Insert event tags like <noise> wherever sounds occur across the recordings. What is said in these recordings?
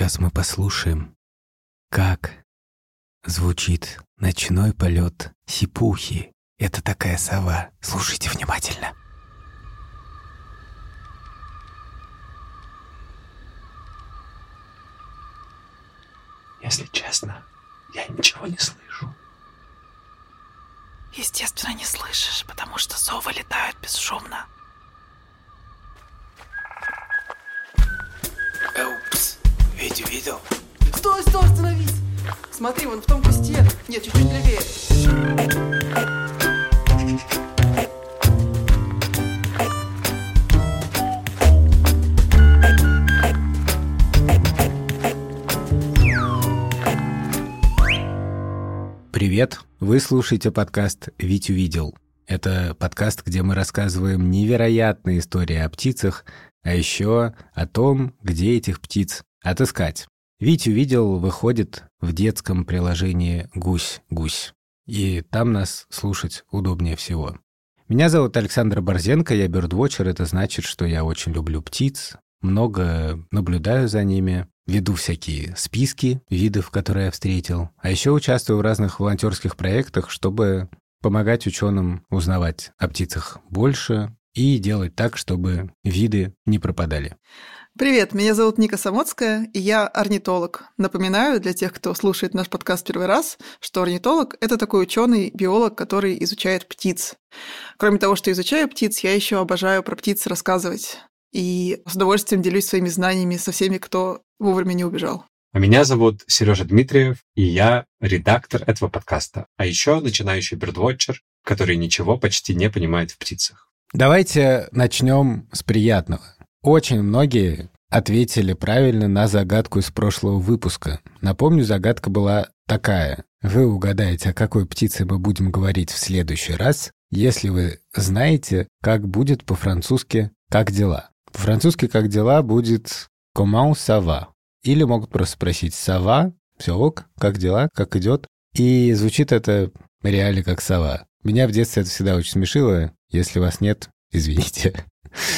сейчас мы послушаем, как звучит ночной полет сипухи. Это такая сова. Слушайте внимательно. Если честно, я ничего не слышу. Естественно, не слышишь, потому что совы летают бесшумно. Упс, Витю видел? Стой, стой, остановись! Смотри, вон в том кусте. Нет, чуть-чуть левее. Привет! Вы слушаете подкаст «Витю видел». Это подкаст, где мы рассказываем невероятные истории о птицах, а еще о том, где этих птиц отыскать. Витю видел выходит в детском приложении «Гусь-гусь». И там нас слушать удобнее всего. Меня зовут Александр Борзенко, я бёрдвотчер. Это значит, что я очень люблю птиц, много наблюдаю за ними, веду всякие списки видов, которые я встретил, а еще участвую в разных волонтерских проектах, чтобы помогать ученым узнавать о птицах больше и делать так, чтобы виды не пропадали. Привет, меня зовут Ника Самоцкая, и я орнитолог. Напоминаю для тех, кто слушает наш подкаст первый раз, что орнитолог – это такой ученый, биолог, который изучает птиц. Кроме того, что изучаю птиц, я еще обожаю про птиц рассказывать. И с удовольствием делюсь своими знаниями со всеми, кто вовремя не убежал. А меня зовут Сережа Дмитриев, и я редактор этого подкаста. А еще начинающий бирдвотчер, который ничего почти не понимает в птицах. Давайте начнем с приятного. Очень многие ответили правильно на загадку из прошлого выпуска. Напомню, загадка была такая. Вы угадаете, о какой птице мы будем говорить в следующий раз, если вы знаете, как будет по-французски «как дела». По-французски «как дела» будет «comment ça va». Или могут просто спросить «сова», «все ок», «как дела», «как идет». И звучит это реально как «сова». Меня в детстве это всегда очень смешило. Если вас нет, извините.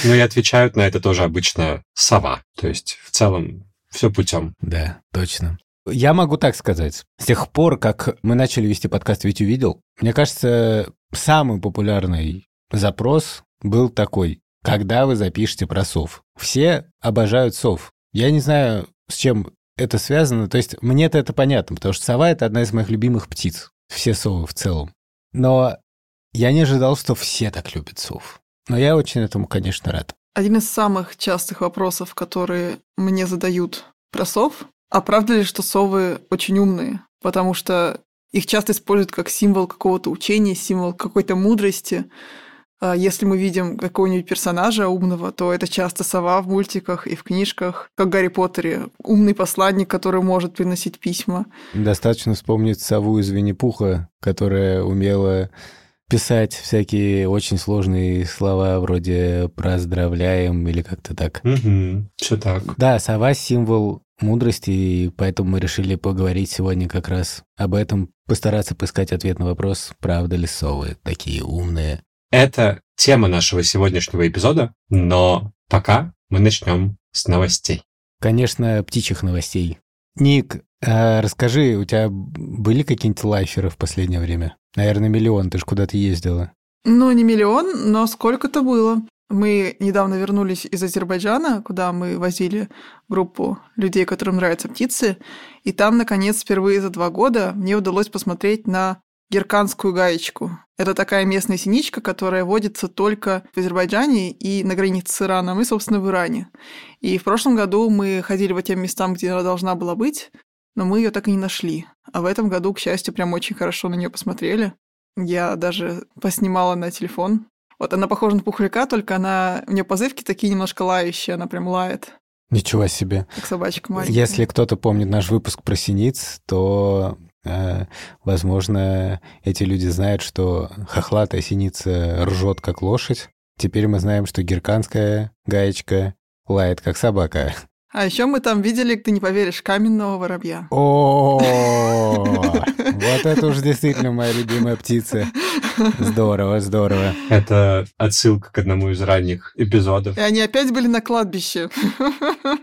Ну и отвечают на это тоже обычно «сова». То есть в целом все путем. Да, точно. Я могу так сказать. С тех пор, как мы начали вести подкаст «Ведь увидел», мне кажется, самый популярный запрос был такой. Когда вы запишете про сов? Все обожают сов. Я не знаю, с чем это связано. То есть мне-то это понятно, потому что сова — это одна из моих любимых птиц. Все совы в целом. Но я не ожидал, что все так любят сов. Но я очень этому, конечно, рад. Один из самых частых вопросов, которые мне задают про сов, а правда ли, что совы очень умные? Потому что их часто используют как символ какого-то учения, символ какой-то мудрости. А Если мы видим какого-нибудь персонажа умного, то это часто сова в мультиках и в книжках, как в Гарри Поттере. Умный посланник, который может приносить письма. Достаточно вспомнить сову из Винни-Пуха, которая умела писать всякие очень сложные слова вроде «поздравляем» или как-то так. Угу, все так. Да, сова — символ мудрости, и поэтому мы решили поговорить сегодня как раз об этом, постараться поискать ответ на вопрос, правда ли совы такие умные. Это тема нашего сегодняшнего эпизода, но пока мы начнем с новостей. Конечно, птичьих новостей. Ник, а расскажи, у тебя были какие-нибудь лайферы в последнее время? Наверное, миллион, ты же куда-то ездила. Ну, не миллион, но сколько-то было. Мы недавно вернулись из Азербайджана, куда мы возили группу людей, которым нравятся птицы. И там, наконец, впервые за два года мне удалось посмотреть на герканскую гаечку. Это такая местная синичка, которая водится только в Азербайджане и на границе с Ираном, и, собственно, в Иране. И в прошлом году мы ходили по тем местам, где она должна была быть, но мы ее так и не нашли. А в этом году, к счастью, прям очень хорошо на нее посмотрели. Я даже поснимала на телефон. Вот она похожа на пухляка, только она... У нее позывки такие немножко лающие, она прям лает, Ничего себе. как собачка маленькая. Если кто-то помнит наш выпуск про синиц, то, э, возможно, эти люди знают, что хохлатая синица ржет как лошадь. Теперь мы знаем, что герканская гаечка лает как собака. А еще мы там видели, ты не поверишь, каменного воробья. О, вот это уж действительно моя любимая птица. Здорово, здорово. Это отсылка к одному из ранних эпизодов, И они опять были на кладбище.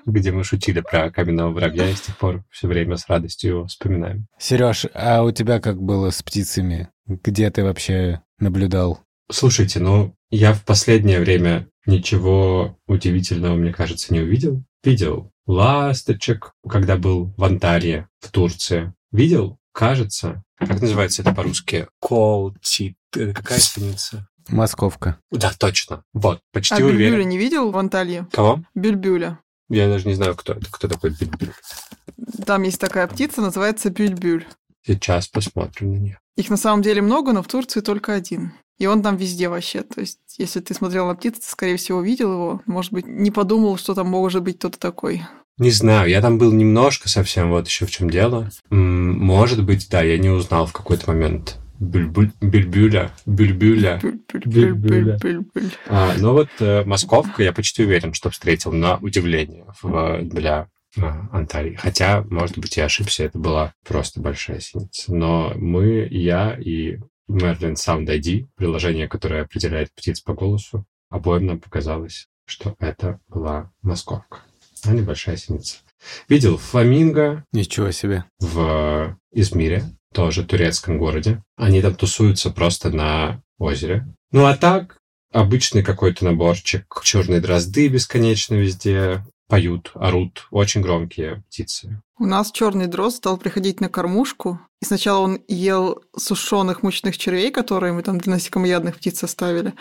где мы шутили про каменного воробья, и с тех пор все время с радостью его вспоминаем. Сереж, а у тебя как было с птицами? Где ты вообще наблюдал? Слушайте, ну, я в последнее время ничего удивительного, мне кажется, не увидел. Видел ласточек, когда был в Анталии, в Турции. Видел, кажется, как называется это по-русски? Колчит. э, Какая синица? Московка. Да, точно. Вот, почти А Бюльбюля уверен. не видел в Анталье? Кого? Бюльбюля. Я даже не знаю, кто это. Кто такой Бюльбюль. Там есть такая птица, называется бюльбюль. Сейчас посмотрим на нее. Их на самом деле много, но в Турции только один. И он там везде вообще. То есть, если ты смотрел на птицу, ты, скорее всего, видел его. Может быть, не подумал, что там может быть кто-то такой. Не знаю, я там был немножко совсем, вот еще в чем дело. Может быть, да, я не узнал в какой-то момент Бюльбюля, Бюльбюля. Бюльбюля. А, ну вот э, Московка, я почти уверен, что встретил на удивление в- для а, Анталии. Хотя, может быть, я ошибся, это была просто большая синица. Но мы, я и Merlin Sound ID, приложение, которое определяет птиц по голосу, обоим нам показалось, что это была Московка, а не большая синица. Видел фламинго Ничего себе. в Измире, тоже турецком городе. Они там тусуются просто на озере. Ну а так, обычный какой-то наборчик. Черные дрозды бесконечно везде поют, орут. Очень громкие птицы. У нас черный дрозд стал приходить на кормушку. И сначала он ел сушеных мучных червей, которые мы там для насекомоядных птиц оставили.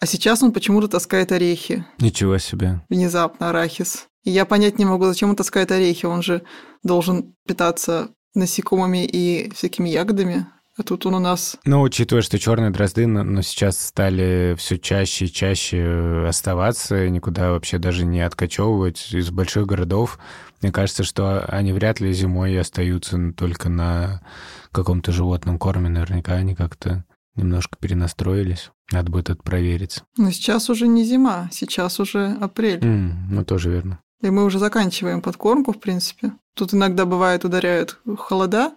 А сейчас он почему-то таскает орехи. Ничего себе. Внезапно арахис. И я понять не могу, зачем он таскает орехи. Он же должен питаться насекомыми и всякими ягодами. А тут он у нас... Ну, учитывая, что черные дрозды, но, но сейчас стали все чаще и чаще э, оставаться, никуда вообще даже не откачевывать из больших городов, мне кажется, что они вряд ли зимой остаются только на каком-то животном корме. Наверняка они как-то немножко перенастроились. Надо будет это проверить. Но сейчас уже не зима, сейчас уже апрель. М, ну, тоже верно. И мы уже заканчиваем подкормку, в принципе. Тут иногда бывает ударяют холода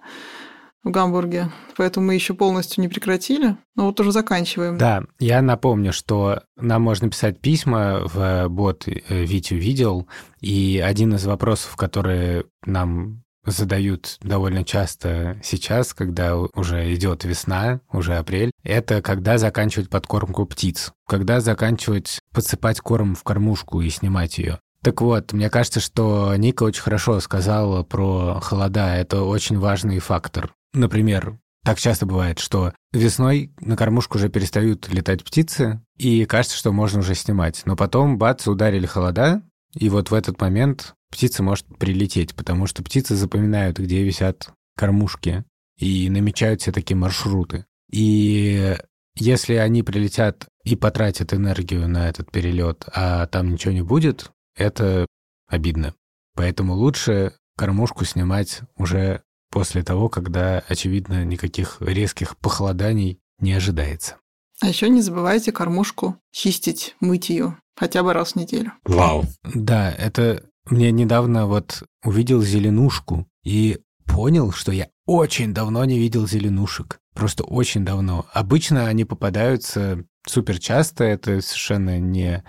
в Гамбурге, поэтому мы еще полностью не прекратили. Но вот уже заканчиваем. Да, я напомню, что нам можно писать письма в бот э, Витю видел, и один из вопросов, которые нам задают довольно часто сейчас, когда уже идет весна, уже апрель, это когда заканчивать подкормку птиц, когда заканчивать подсыпать корм в кормушку и снимать ее. Так вот, мне кажется, что Ника очень хорошо сказала про холода. Это очень важный фактор. Например, так часто бывает, что весной на кормушку уже перестают летать птицы, и кажется, что можно уже снимать. Но потом, бац, ударили холода, и вот в этот момент птица может прилететь, потому что птицы запоминают, где висят кормушки, и намечают все такие маршруты. И если они прилетят и потратят энергию на этот перелет, а там ничего не будет, это обидно. Поэтому лучше кормушку снимать уже после того, когда, очевидно, никаких резких похолоданий не ожидается. А еще не забывайте кормушку чистить, мыть ее хотя бы раз в неделю. Вау. Да, это мне недавно вот увидел зеленушку и понял, что я очень давно не видел зеленушек. Просто очень давно. Обычно они попадаются супер часто, это совершенно не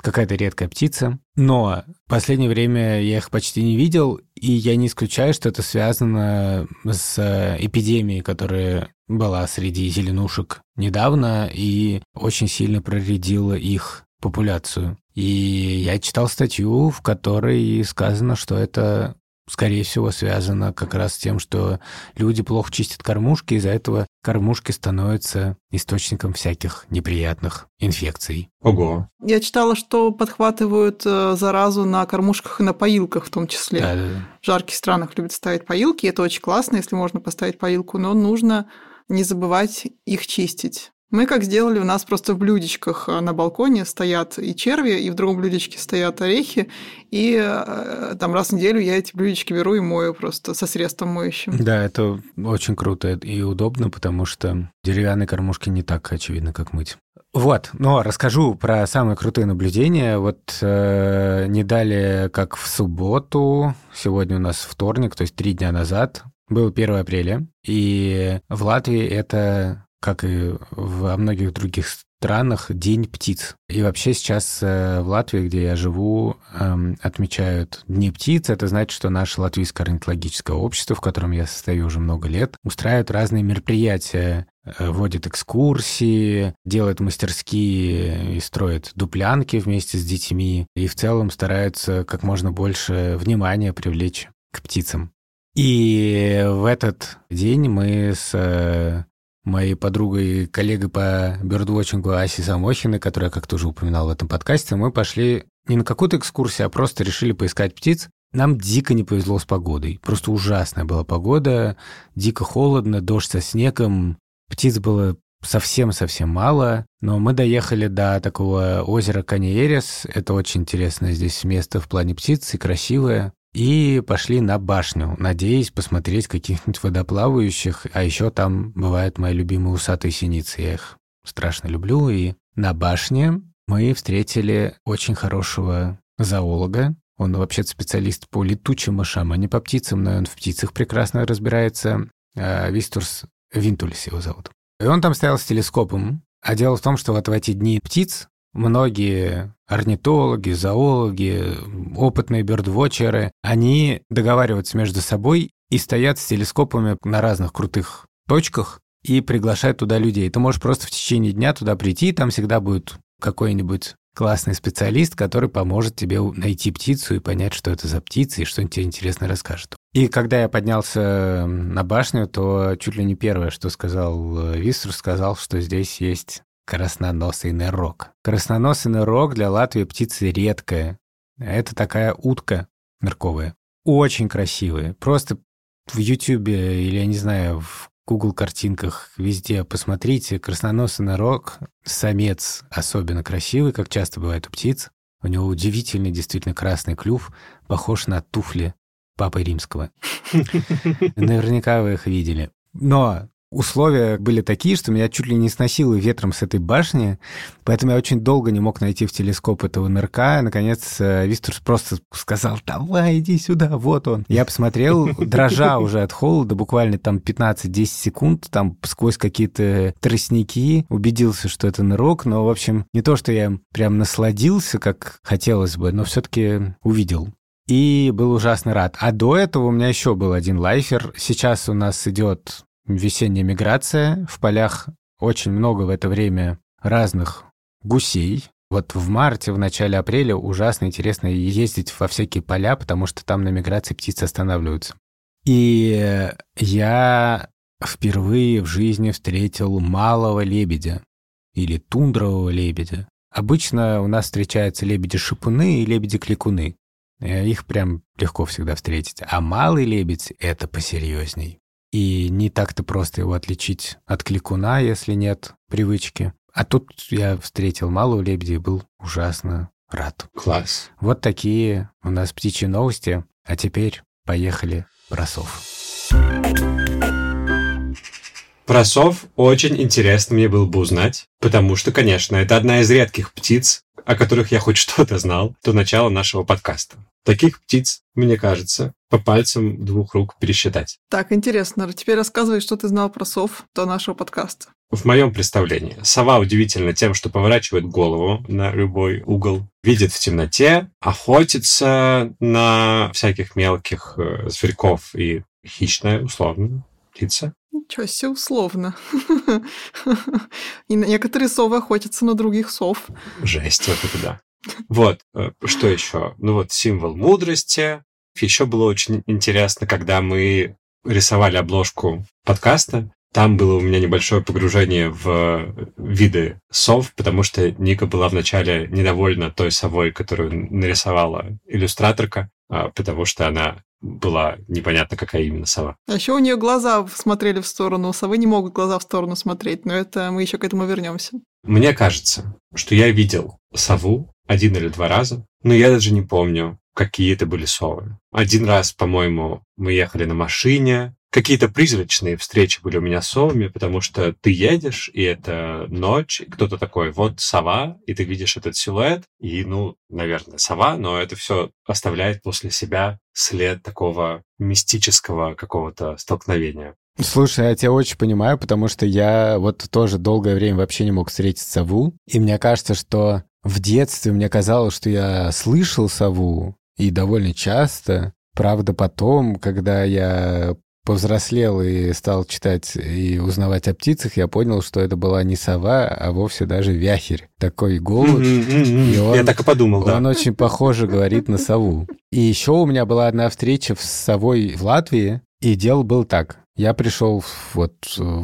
какая-то редкая птица. Но в последнее время я их почти не видел, и я не исключаю, что это связано с эпидемией, которая была среди зеленушек недавно и очень сильно проредила их популяцию. И я читал статью, в которой сказано, что это скорее всего, связано как раз с тем, что люди плохо чистят кормушки, из-за этого кормушки становятся источником всяких неприятных инфекций. Ого. Я читала, что подхватывают э, заразу на кормушках и на поилках в том числе. Да, да, да. В жарких странах любят ставить поилки, это очень классно, если можно поставить поилку, но нужно не забывать их чистить. Мы как сделали, у нас просто в блюдечках на балконе стоят и черви, и в другом блюдечке стоят орехи, и э, там раз в неделю я эти блюдечки беру и мою просто со средством моющим. Да, это очень круто и удобно, потому что деревянные кормушки не так очевидно, как мыть. Вот, но расскажу про самые крутые наблюдения. Вот э, не далее, как в субботу, сегодня у нас вторник, то есть три дня назад, был 1 апреля, и в Латвии это, как и во многих других странах, День птиц. И вообще сейчас э, в Латвии, где я живу, эм, отмечают Дни птиц. Это значит, что наше латвийское орнитологическое общество, в котором я состою уже много лет, устраивает разные мероприятия э, водит экскурсии, делает мастерские и строит дуплянки вместе с детьми. И в целом стараются как можно больше внимания привлечь к птицам. И в этот день мы с э, моей подругой и коллегой по бёрдвотчингу Аси Самохиной, которая как-то уже упоминал в этом подкасте, мы пошли не на какую-то экскурсию, а просто решили поискать птиц. Нам дико не повезло с погодой. Просто ужасная была погода, дико холодно, дождь со снегом. Птиц было совсем-совсем мало, но мы доехали до такого озера Каниерес. Это очень интересное здесь место в плане птиц и красивое и пошли на башню, надеясь посмотреть каких-нибудь водоплавающих, а еще там бывают мои любимые усатые синицы, я их страшно люблю, и на башне мы встретили очень хорошего зоолога, он вообще специалист по летучим мышам, а не по птицам, но он в птицах прекрасно разбирается. А, Вистурс Винтулис его зовут. И он там стоял с телескопом. А дело в том, что вот в эти дни птиц многие орнитологи, зоологи, опытные бёрдвотчеры, они договариваются между собой и стоят с телескопами на разных крутых точках и приглашают туда людей. Ты можешь просто в течение дня туда прийти, там всегда будет какой-нибудь классный специалист, который поможет тебе найти птицу и понять, что это за птица и что-нибудь тебе интересно расскажет. И когда я поднялся на башню, то чуть ли не первое, что сказал э, Вистер, сказал, что здесь есть красноносый нырок. Красноносый нырок для Латвии птица редкая. Это такая утка нырковая. Очень красивая. Просто в Ютубе или, я не знаю, в Google картинках везде посмотрите. Красноносый нырок, самец особенно красивый, как часто бывает у птиц. У него удивительный действительно красный клюв, похож на туфли Папы Римского. <laughs> Наверняка вы их видели. Но условия были такие, что меня чуть ли не сносило ветром с этой башни, поэтому я очень долго не мог найти в телескоп этого нырка. Наконец э, Вистурс просто сказал, давай, иди сюда, вот он. Я посмотрел, дрожа уже от холода, буквально там 15-10 секунд, там сквозь какие-то тростники, убедился, что это нырок, но, в общем, не то, что я прям насладился, как хотелось бы, но все-таки увидел и был ужасно рад. А до этого у меня еще был один лайфер. Сейчас у нас идет весенняя миграция. В полях очень много в это время разных гусей. Вот в марте, в начале апреля ужасно интересно ездить во всякие поля, потому что там на миграции птицы останавливаются. И я впервые в жизни встретил малого лебедя или тундрового лебедя. Обычно у нас встречаются лебеди-шипуны и лебеди-кликуны. Их прям легко всегда встретить. А малый лебедь — это посерьезней. И не так-то просто его отличить от кликуна, если нет привычки. А тут я встретил малого лебедя и был ужасно рад. Класс. Вот такие у нас птичьи новости. А теперь поехали про сов. Про сов очень интересно мне было бы узнать, потому что, конечно, это одна из редких птиц, о которых я хоть <laughs> что-то знал до начала нашего подкаста. Таких птиц, мне кажется, по пальцам двух рук пересчитать. Так, интересно. Теперь рассказывай, что ты знал про сов до нашего подкаста. В моем представлении сова удивительна тем, что поворачивает голову на любой угол, видит в темноте, охотится на всяких мелких э, зверьков и хищная, условно, птица. Ничего себе, условно. <laughs> И некоторые совы охотятся на других сов. Жесть, вот это да. Вот, э, что еще? Ну вот, символ мудрости. Еще было очень интересно, когда мы рисовали обложку подкаста, там было у меня небольшое погружение в виды сов, потому что Ника была вначале недовольна той совой, которую нарисовала иллюстраторка, а, потому что она была непонятно, какая именно сова. А еще у нее глаза смотрели в сторону. Совы не могут глаза в сторону смотреть, но это мы еще к этому вернемся. Мне кажется, что я видел сову один или два раза, но я даже не помню, какие это были совы. Один раз, по-моему, мы ехали на машине, какие-то призрачные встречи были у меня с совами, потому что ты едешь, и это ночь, и кто-то такой, вот сова, и ты видишь этот силуэт, и, ну, наверное, сова, но это все оставляет после себя след такого мистического какого-то столкновения. Слушай, я тебя очень понимаю, потому что я вот тоже долгое время вообще не мог встретить сову, и мне кажется, что в детстве мне казалось, что я слышал сову, и довольно часто. Правда, потом, когда я повзрослел и стал читать и узнавать о птицах, я понял, что это была не сова, а вовсе даже вяхерь. Такой голос. И он, я так и подумал, да. Он очень похоже говорит на сову. И еще у меня была одна встреча с совой в Латвии, и дело было так. Я пришел, вот,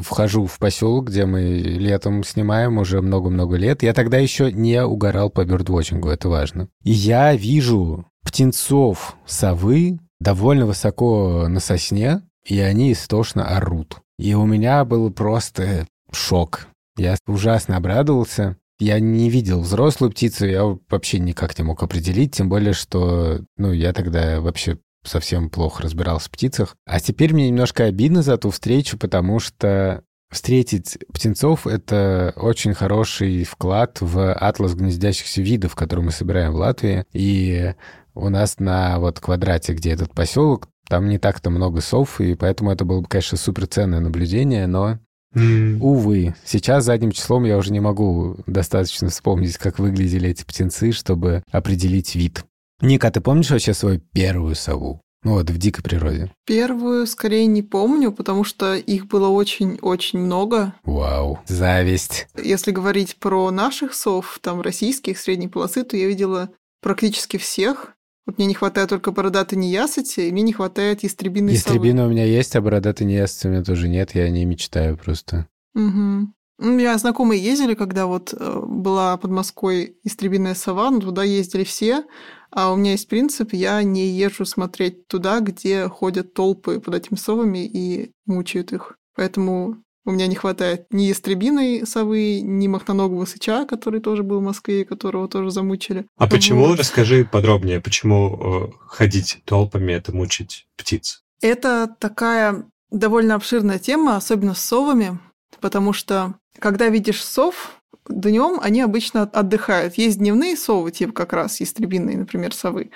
вхожу в поселок, где мы летом снимаем уже много-много лет. Я тогда еще не угорал по бёрдвотчингу, это важно. И я вижу птенцов совы довольно высоко на сосне, и они истошно орут. И у меня был просто шок. Я ужасно обрадовался. Я не видел взрослую птицу, я вообще никак не мог определить, тем более, что, ну, я тогда вообще совсем плохо разбирался в птицах. А теперь мне немножко обидно за ту встречу, потому что встретить птенцов — это очень хороший вклад в атлас гнездящихся видов, который мы собираем в Латвии. И у нас на вот квадрате, где этот поселок, там не так-то много сов, и поэтому это было бы, конечно, суперценное наблюдение, но Mm. Увы, сейчас задним числом я уже не могу достаточно вспомнить, как выглядели эти птенцы, чтобы определить вид. Ника, ты помнишь вообще свою первую сову? Ну вот, в дикой природе. Первую скорее не помню, потому что их было очень-очень много. Вау, зависть. Если говорить про наших сов, там российских, средней полосы, то я видела практически всех. Вот мне не хватает только бородатой неясыти, и мне не хватает ястребиной Ястребина совы. у меня есть, а бородатой неясыти у меня тоже нет, я не мечтаю просто. Угу. У меня знакомые ездили, когда вот э, была под Москвой истребиная сова, но туда ездили все, а у меня есть принцип, я не езжу смотреть туда, где ходят толпы под этими совами и мучают их. Поэтому у меня не хватает ни ястребиной совы, ни махноногого сыча, который тоже был в Москве, которого тоже замучили. А почему, вот. расскажи подробнее, почему э, ходить толпами — это мучить птиц? Это такая довольно обширная тема, особенно с совами, потому что когда видишь сов, днем они обычно отдыхают. Есть дневные совы, типа как раз ястребиные, например, совы,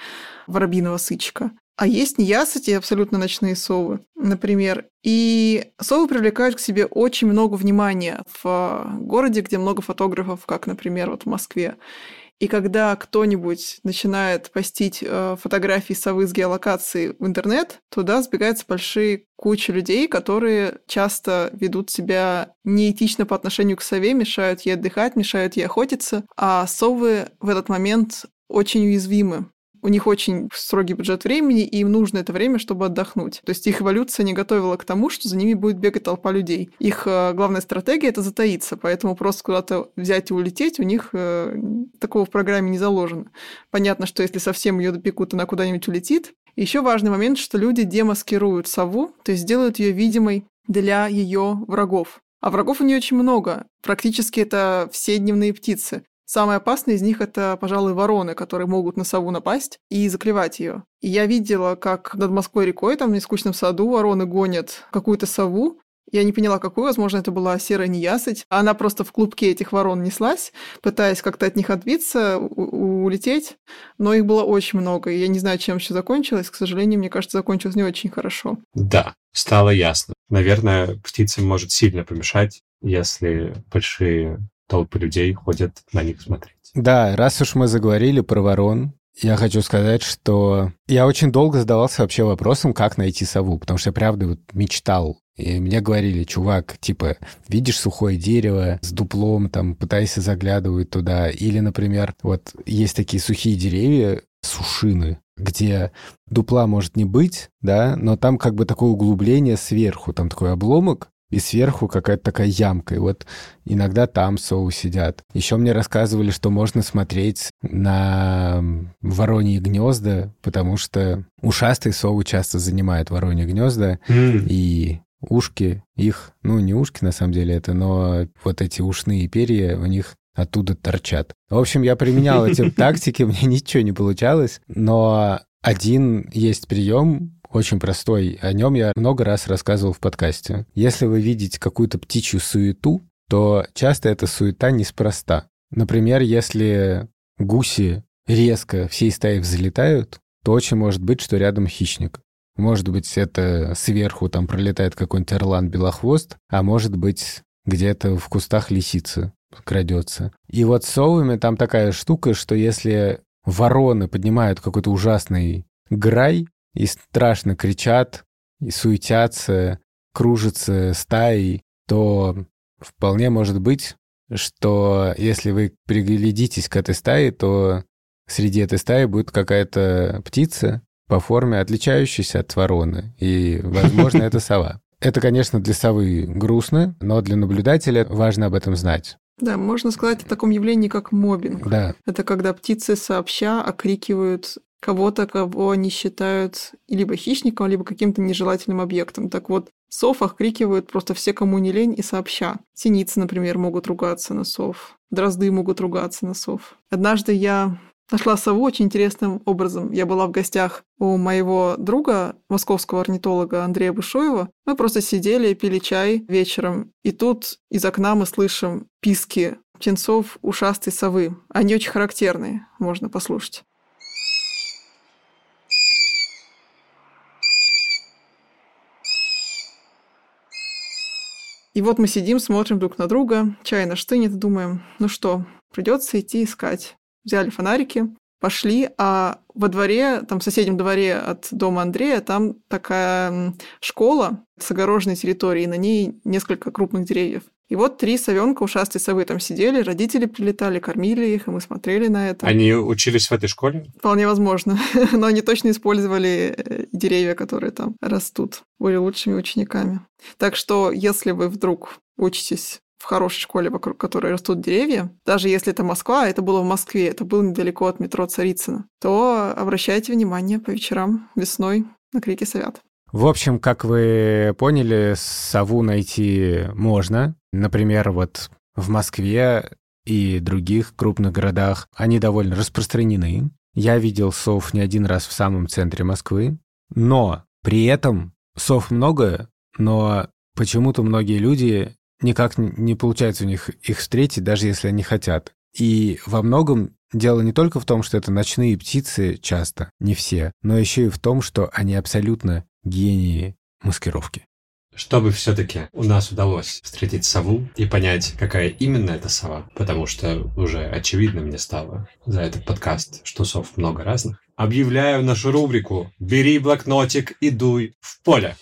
воробьиного сычка. А есть неясыти, абсолютно ночные совы, например. И совы привлекают к себе очень много внимания в городе, где много фотографов, как, например, вот в Москве. И когда кто-нибудь начинает постить э, фотографии совы с геолокации в интернет, туда сбегаются большие кучи людей, которые часто ведут себя неэтично по отношению к сове, мешают ей отдыхать, мешают ей охотиться, а совы в этот момент очень уязвимы у них очень строгий бюджет времени, и им нужно это время, чтобы отдохнуть. То есть их эволюция не готовила к тому, что за ними будет бегать толпа людей. Их э, главная стратегия — это затаиться, поэтому просто куда-то взять и улететь у них э, такого в программе не заложено. Понятно, что если совсем ее допекут, она куда-нибудь улетит. Еще важный момент, что люди демаскируют сову, то есть делают ее видимой для ее врагов. А врагов у нее очень много. Практически это все дневные птицы. Самые опасные из них это, пожалуй, вороны, которые могут на сову напасть и заклевать ее. И я видела, как над Москвой рекой, там в нескучном саду, вороны гонят какую-то сову, я не поняла, какую, возможно, это была серая неясыть. Она просто в клубке этих ворон неслась, пытаясь как-то от них отбиться, улететь. Но их было очень много, и я не знаю, чем все закончилось. К сожалению, мне кажется, закончилось не очень хорошо. Да, стало ясно. Наверное, птицам может сильно помешать, если большие толпы людей ходят на них смотреть. Да, раз уж мы заговорили про ворон, я хочу сказать, что я очень долго задавался вообще вопросом, как найти сову, потому что я, правда, вот мечтал. И мне говорили, чувак, типа, видишь сухое дерево с дуплом, там, пытайся заглядывать туда. Или, например, вот есть такие сухие деревья, сушины, где дупла может не быть, да, но там как бы такое углубление сверху, там такой обломок, и сверху какая-то такая ямка. И вот иногда там совы сидят. Еще мне рассказывали, что можно смотреть на вороньи гнезда, потому что ушастые совы часто занимают вороньи гнезда, mm. и ушки их, ну не ушки на самом деле это, но вот эти ушные перья у них оттуда торчат. В общем, я применял эти <laughs> тактики, мне ничего не получалось, но один есть прием, очень простой. О нем я много раз рассказывал в подкасте. Если вы видите какую-то птичью суету, то часто эта суета неспроста. Например, если гуси резко всей стаи взлетают, то очень может быть, что рядом хищник. Может быть, это сверху там пролетает какой-нибудь орлан-белохвост, а может быть, где-то в кустах лисица крадется. И вот с совами там такая штука, что если вороны поднимают какой-то ужасный грай и страшно кричат, и суетятся, кружатся стаей, то вполне может быть, что если вы приглядитесь к этой стае, то среди этой стаи будет какая-то птица по форме, отличающаяся от вороны. И, возможно, это сова. Это, конечно, для совы грустно, но для наблюдателя важно об этом знать. Да, можно сказать о таком явлении, как мобинг. Да. Это когда птицы сообща окрикивают кого-то, кого они считают либо хищником, либо каким-то нежелательным объектом. Так вот, сов окрикивают просто все, кому не лень, и сообща. Синицы, например, могут ругаться на сов. Дрозды могут ругаться на сов. Однажды я нашла сову очень интересным образом. Я была в гостях у моего друга, московского орнитолога Андрея Бушоева. Мы просто сидели, пили чай вечером, и тут из окна мы слышим писки птенцов ушастой совы. Они очень характерные, можно послушать. И вот мы сидим, смотрим друг на друга, чай наш стынет, думаем, ну что, придется идти искать взяли фонарики, пошли, а во дворе, там в соседнем дворе от дома Андрея, там такая школа с огороженной территорией, на ней несколько крупных деревьев. И вот три совенка ушастые совы там сидели, родители прилетали, кормили их, и мы смотрели на это. Они учились в этой школе? Вполне возможно. <laughs> Но они точно использовали э, деревья, которые там растут, были лучшими учениками. Так что, если вы вдруг учитесь в хорошей школе, вокруг которой растут деревья, даже если это Москва, а это было в Москве, это было недалеко от метро Царицына, то обращайте внимание по вечерам весной на крики совят. В общем, как вы поняли, сову найти можно. Например, вот в Москве и других крупных городах они довольно распространены. Я видел сов не один раз в самом центре Москвы. Но при этом сов много, но почему-то многие люди никак не получается у них их встретить, даже если они хотят. И во многом дело не только в том, что это ночные птицы часто, не все, но еще и в том, что они абсолютно гении маскировки. Чтобы все-таки у нас удалось встретить сову и понять, какая именно эта сова, потому что уже очевидно мне стало за этот подкаст, что сов много разных, объявляю нашу рубрику «Бери блокнотик и дуй в поле».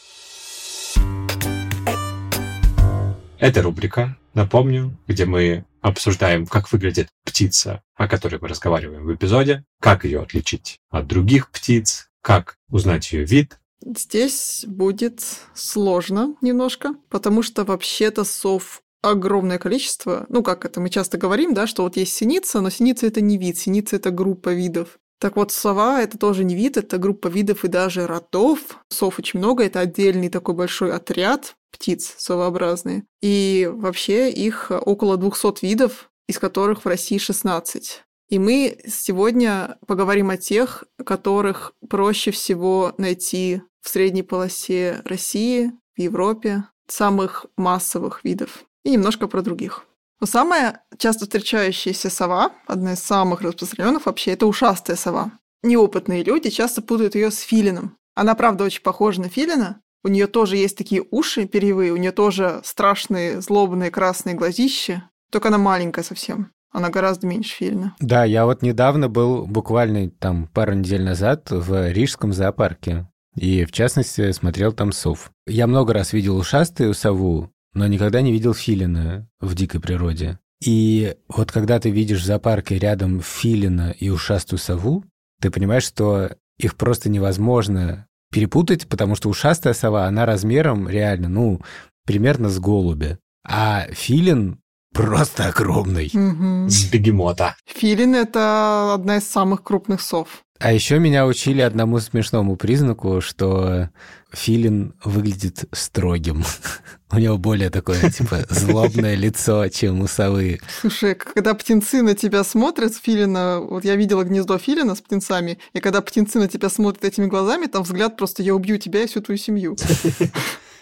Это рубрика, напомню, где мы обсуждаем, как выглядит птица, о которой мы разговариваем в эпизоде, как ее отличить от других птиц, как узнать ее вид. Здесь будет сложно немножко, потому что вообще-то сов огромное количество. Ну, как это мы часто говорим, да, что вот есть синица, но синица это не вид, синица это группа видов. Так вот, сова — это тоже не вид, это группа видов и даже родов. Сов очень много, это отдельный такой большой отряд птиц совообразные. И вообще их около 200 видов, из которых в России 16. И мы сегодня поговорим о тех, которых проще всего найти в средней полосе России, в Европе, самых массовых видов. И немножко про других. Но самая часто встречающаяся сова, одна из самых распространенных вообще, это ушастая сова. Неопытные люди часто путают ее с филином. Она, правда, очень похожа на филина. У нее тоже есть такие уши перьевые, у нее тоже страшные, злобные красные глазища. Только она маленькая совсем. Она гораздо меньше филина. Да, я вот недавно был, буквально там пару недель назад, в Рижском зоопарке. И, в частности, смотрел там сов. Я много раз видел ушастую сову, но никогда не видел филина в дикой природе. И вот когда ты видишь в зоопарке рядом филина и ушастую сову, ты понимаешь, что их просто невозможно перепутать, потому что ушастая сова, она размером реально, ну, примерно с голубя. А филин просто огромный. Мгм. С бегемота. Филин — это одна из самых крупных сов. А еще меня учили одному смешному признаку, что филин выглядит строгим. <laughs> У него более такое, типа, злобное лицо, чем у совы. Слушай, когда птенцы на тебя смотрят с филина, вот я видела гнездо филина с птенцами, и когда птенцы на тебя смотрят этими глазами, там взгляд просто «я убью тебя и всю твою семью». <laughs>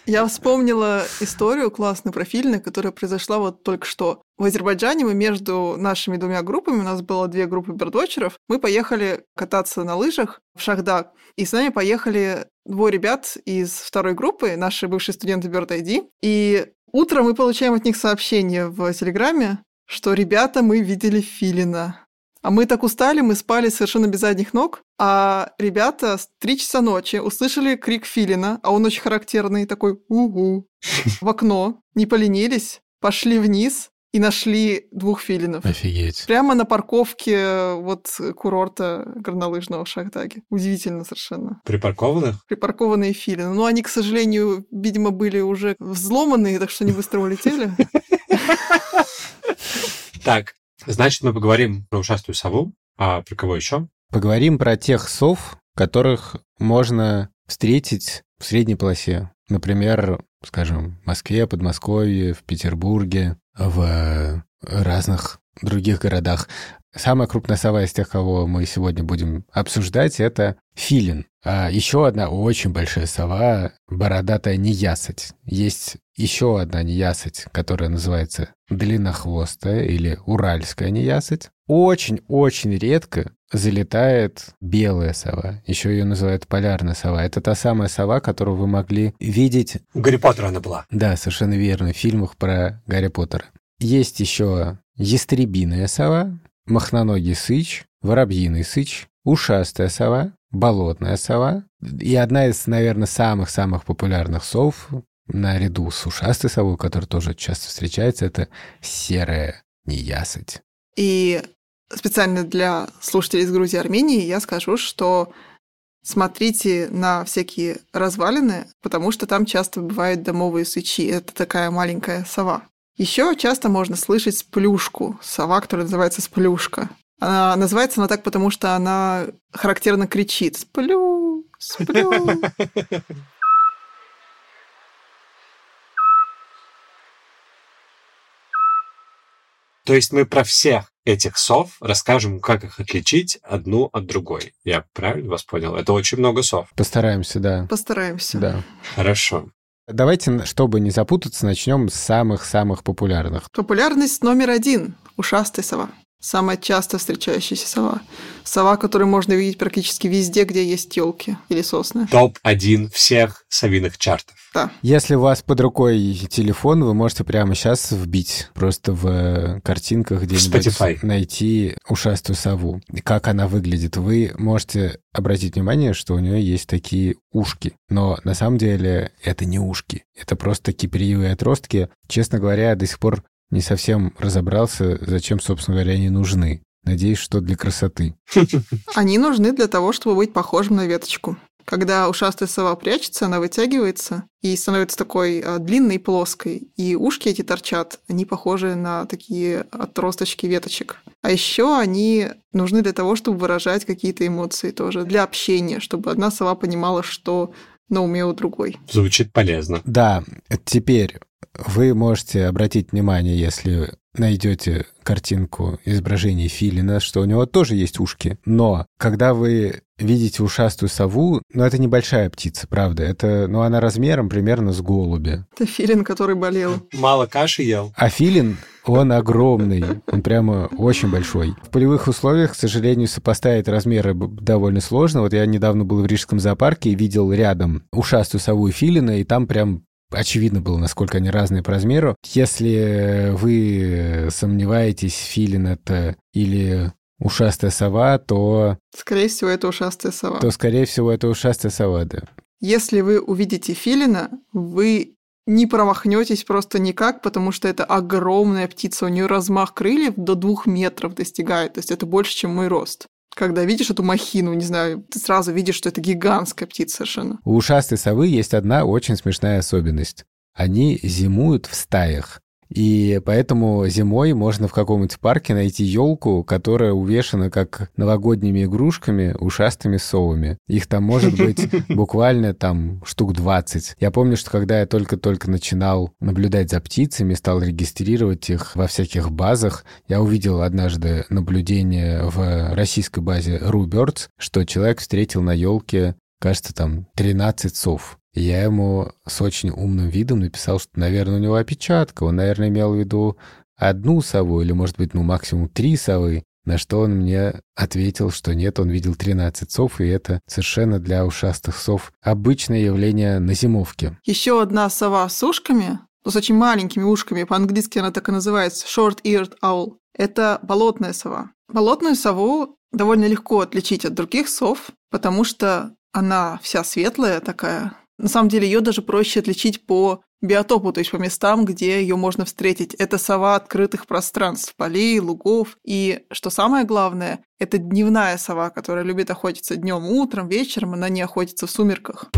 Я вспомнила историю классную про филина, которая произошла вот только что. В Азербайджане мы между нашими двумя группами, у нас было две группы бердвотчеров, мы поехали кататься на лыжах в Шахдаг. И с нами поехали двое ребят из второй группы, наши бывшие студенты Bird ID. И утром мы получаем от них сообщение в Телеграме, что «Ребята, мы видели филина». А мы так устали, мы спали совершенно без задних ног, а ребята с 3 часа ночи услышали крик филина, а он очень характерный, такой «угу», <laughs> в окно, не поленились, пошли вниз и нашли двух филинов. Офигеть. Прямо на парковке вот курорта горнолыжного в Шахдаге. Удивительно совершенно. Припаркованных? Припаркованные филины. Но они, к сожалению, видимо, были уже взломанные, так что они быстро улетели. <laughs> Так, значит, мы поговорим про ушастую сову. А про кого еще? Поговорим про тех сов, которых можно встретить в средней полосе. Например, скажем, в Москве, Подмосковье, в Петербурге, в разных других городах. Самая крупная сова из тех, кого мы сегодня будем обсуждать, это филин. А еще одна очень большая сова, бородатая неясыть. Есть еще одна неясыть, которая называется длиннохвостая или уральская неясыть. Очень-очень редко залетает белая сова. Еще ее называют полярная сова. Это та самая сова, которую вы могли видеть У Гарри Поттера она была. да, совершенно верно. В фильмах про Гарри Поттера. Есть еще ястребиная сова, махноногий сыч, воробьиный сыч, ушастая сова, болотная сова. И одна из, наверное, самых-самых популярных сов наряду с ушастой совой, которая тоже часто встречается, это серая неясыть. И специально для слушателей из Грузии и Армении я скажу, что смотрите на всякие развалины, потому что там часто бывают домовые сычи. Это такая маленькая сова. Еще часто можно слышать сплюшку, сова, которая называется сплюшка. Она называется она так, потому что она характерно кричит «сплю, сплю». То есть мы про всех этих сов расскажем, как их отличить одну от другой. Я правильно вас понял? Это очень много сов. Постараемся, да. Постараемся. Да. Хорошо. Давайте, чтобы не запутаться, начнем с самых-самых популярных. Популярность номер один – ушастая сова. Самая часто встречающаяся сова. Сова, которую можно видеть практически везде, где есть елки или сосны. Топ-1 всех совиных чартов. Да. Если у вас под рукой телефон, вы можете прямо сейчас вбить просто в э, картинках где-нибудь Spotify. найти ушастую сову. И Как она выглядит. Вы можете обратить внимание, что у нее есть такие ушки. Но на самом деле это не ушки. Это просто такие перьевые отростки. Честно говоря, я до сих пор не совсем разобрался, зачем, собственно говоря, они нужны. Надеюсь, что для красоты. <laughs> Они нужны для того, чтобы быть похожим на веточку. Когда ушастая сова прячется, она вытягивается и становится такой а, длинной и плоской. И ушки эти торчат, они похожи на такие отросточки веточек. А еще они нужны для того, чтобы выражать какие-то эмоции тоже, для общения, чтобы одна сова понимала, что на уме у другой. Звучит полезно. Да, теперь вы можете обратить внимание, если найдете картинку изображения филина, что у него тоже есть ушки. Но когда вы видите ушастую сову, ну, это небольшая птица, правда. Это, ну, она размером примерно с голубя. Это филин, который болел. Мало каши ел. А филин, он огромный, он прямо очень большой. В полевых условиях, к сожалению, сопоставить размеры довольно сложно. Вот я недавно был в Рижском зоопарке и видел рядом ушастую сову и филина, и там прям очевидно было, насколько они разные по размеру. Если вы сомневаетесь, филин это или ушастая сова, то, Скорее всего, это ушастая сова. то скорее всего, это ушастая сова, да. Если вы увидите филина, вы не промахнетесь просто никак, потому что это огромная птица. У нее размах крыльев до двух метров достигает. То есть это больше, чем мой рост. Когда видишь эту махину, не знаю, ты сразу видишь, что это гигантская птица совершенно. У ушастой совы есть одна очень смешная особенность. Они зимуют в стаях. И поэтому зимой можно в каком-нибудь парке найти елку, которая увешана как новогодними игрушками, ушастыми совами. Их там может быть <laughs> буквально там штук 20. Я помню, что когда я только-только начинал наблюдать за птицами, стал регистрировать их во всяких базах, я увидел однажды наблюдение в российской базе RuBirds, что человек встретил на елке кажется, там 13 сов. Я ему с очень умным видом написал, что, наверное, у него опечатка. Он, наверное, имел в виду одну сову или, может быть, ну, максимум три совы. На что он мне ответил, что нет, он видел 13 сов, и это совершенно для ушастых сов обычное явление на зимовке. Еще одна сова с ушками, но с очень маленькими ушками, по-английски она так и называется, short-eared owl. Это болотная сова. Болотную сову довольно легко отличить от других сов, потому что она вся светлая такая. На самом деле ее даже проще отличить по биотопу, то есть по местам, где ее можно встретить. Это сова открытых пространств, полей, лугов. И что самое главное, это дневная сова, которая любит охотиться днем, утром, вечером, она не охотится в сумерках.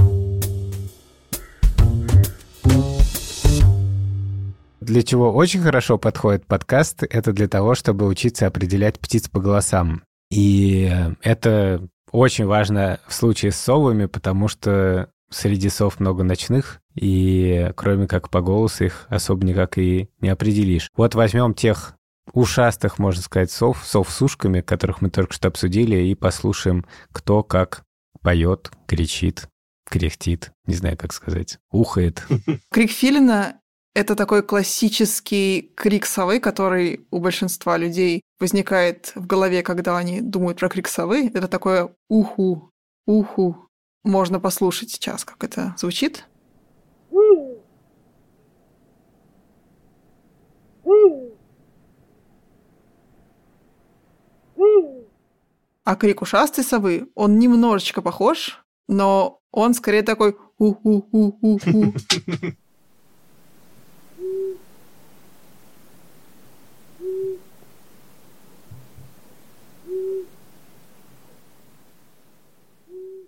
Для чего очень хорошо подходит подкаст, это для того, чтобы учиться определять птиц по голосам. И это очень важно в случае с совами, потому что среди сов много ночных, и кроме как по голосу их особо никак и не определишь. Вот возьмем тех ушастых, можно сказать, сов, сов с ушками, которых мы только что обсудили, и послушаем, кто как поет, кричит, кряхтит, не знаю, как сказать, ухает. <laughs> Крик филина это такой классический крик совы, который у большинства людей возникает в голове, когда они думают про крик совы. Это такое уху, уху. Можно послушать сейчас, как это звучит. А крик ушастой совы, он немножечко похож, но он скорее такой уху-уху-уху. <laughs>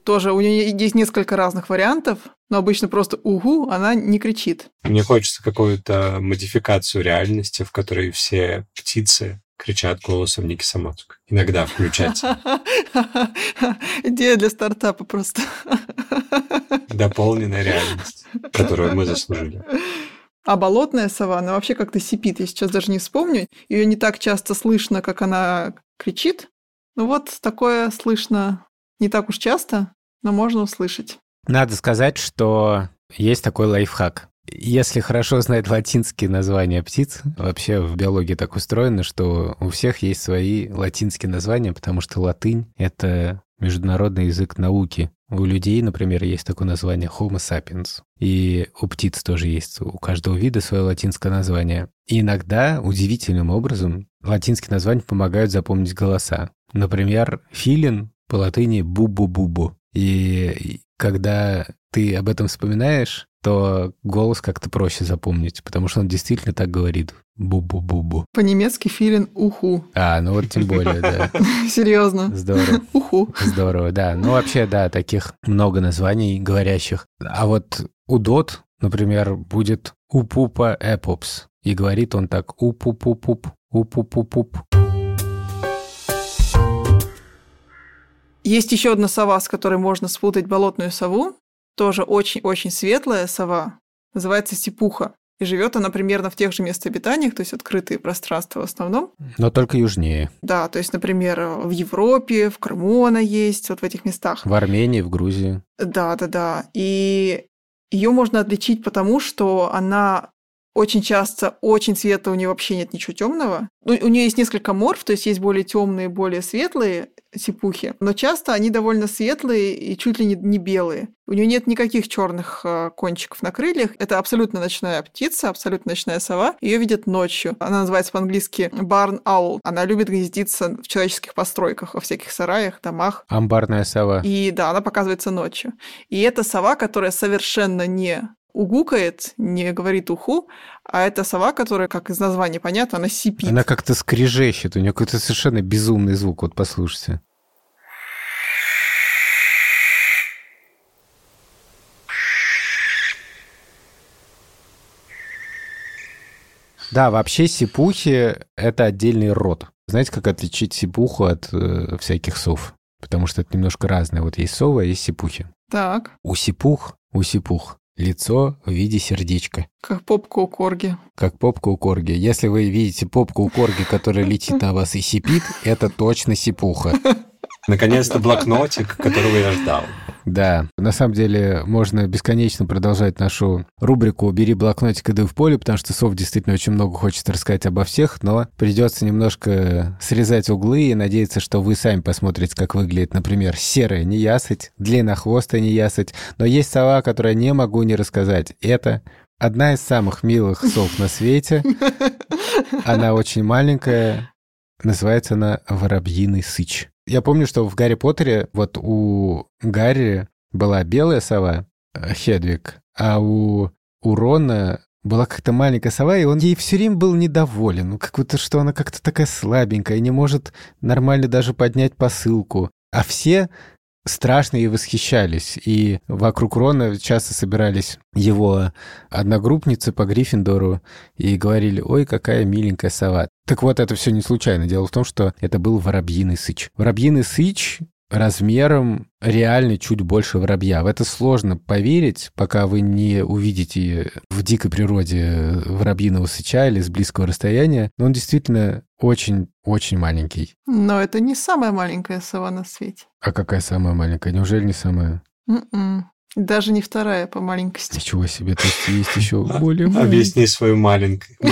тоже у нее есть несколько разных вариантов, но обычно просто угу, она не кричит. Мне хочется какую-то модификацию реальности, в которой все птицы кричат голосом Ники Самоцк. Иногда включать. <laughs> Идея для стартапа просто. Дополненная реальность, которую мы заслужили. А болотная сова, она вообще как-то сипит. Я сейчас даже не вспомню. Ее не так часто слышно, как она кричит. Ну вот такое слышно не так уж часто но можно услышать. Надо сказать, что есть такой лайфхак. Если хорошо знать латинские названия птиц, вообще в биологии так устроено, что у всех есть свои латинские названия, потому что латынь — это международный язык науки. У людей, например, есть такое название Homo sapiens. И у птиц тоже есть, у каждого вида свое латинское название. И иногда, удивительным образом, латинские названия помогают запомнить голоса. Например, филин по латыни «бу-бу-бу-бу». И когда ты об этом вспоминаешь, то голос как-то проще запомнить, потому что он действительно так говорит. Бу-бу-бу-бу. По-немецки филин уху. А, ну вот тем более, да. <laughs> Серьезно. Здорово. <laughs> Уху. Здорово, да. Ну вообще, да, таких много названий говорящих. А вот удот, например, будет упупа эпопс. И говорит он так упупупуп, упупупуп. Есть еще одна сова, с которой можно спутать болотную сову. Тоже очень-очень светлая сова. Называется сипуха. И живет она примерно в тех же местообитаниях, то есть открытые пространства в основном. Но только южнее. Да, то есть, например, в Европе, в Крыму она есть, вот в этих местах. В Армении, в Грузии. Да, да, да. И ее можно отличить потому, что она очень часто очень светлая, у нее вообще нет ничего темного. Ну, у нее есть несколько морф, то есть есть более темные, более светлые сипухи, но часто они довольно светлые и чуть ли не, не белые. У нее нет никаких черных э, кончиков на крыльях. Это абсолютно ночная птица, абсолютно ночная сова. Ее видят ночью. Она называется по-английски barn owl. Она любит гнездиться в человеческих постройках, во всяких сараях, домах. Амбарная сова. И да, она показывается ночью. И это сова, которая совершенно не угукает, не говорит уху, а это сова, которая, как из названия понятно, она сипит. Она как-то скрежещет, у нее какой-то совершенно безумный звук, вот послушайте. Да, вообще сипухи — это отдельный род. Знаете, как отличить сипуху от э, всяких сов? Потому что это немножко разное. Вот есть совы, а есть сипухи. Так, У сипух, у сипух лицо в виде сердечка. как попка у корги. Как попка у корги. Если вы видите попку у корги, которая летит на вас и сипит, это точно сипуха. <laughs> Наконец-то блокнотик, которого я ждал. Да, на самом деле можно бесконечно продолжать нашу рубрику «Бери блокнотик, иди в поле», потому что Сов действительно очень много хочет рассказать обо всех, но придется немножко срезать углы и надеяться, что вы сами посмотрите, как выглядит, например, серая неясыть, длиннохвостая неясыть. Но есть сова, которую я не могу не рассказать. Это одна из самых милых сов на свете. Она очень маленькая, называется она «Воробьиный сыч». Я помню, что в Гарри Поттере вот у Гарри была белая сова, э, Хедвиг, а у, у Рона была как-то маленькая сова, и он ей все время был недоволен. Ну, как будто, что она как-то такая слабенькая, и не может нормально даже поднять посылку. А все страшно ей восхищались. И вокруг Рона часто собирались его одногруппницы по Гриффиндору и говорили, ой, какая миленькая сова. Так вот, это все не случайно. Дело в том, что это был воробьиный сыч. Воробьиный сыч размером реально чуть больше воробья. В это сложно поверить, пока вы не увидите в дикой природе воробьиного сыча или с близкого расстояния. Но он действительно очень-очень маленький. Но это не самая маленькая сова на свете. А какая самая маленькая? Неужели не самая? М-м. Даже не вторая по маленькости. Ничего себе, то есть есть еще <laughs> более маленькая. Объясни свою маленькую. <laughs>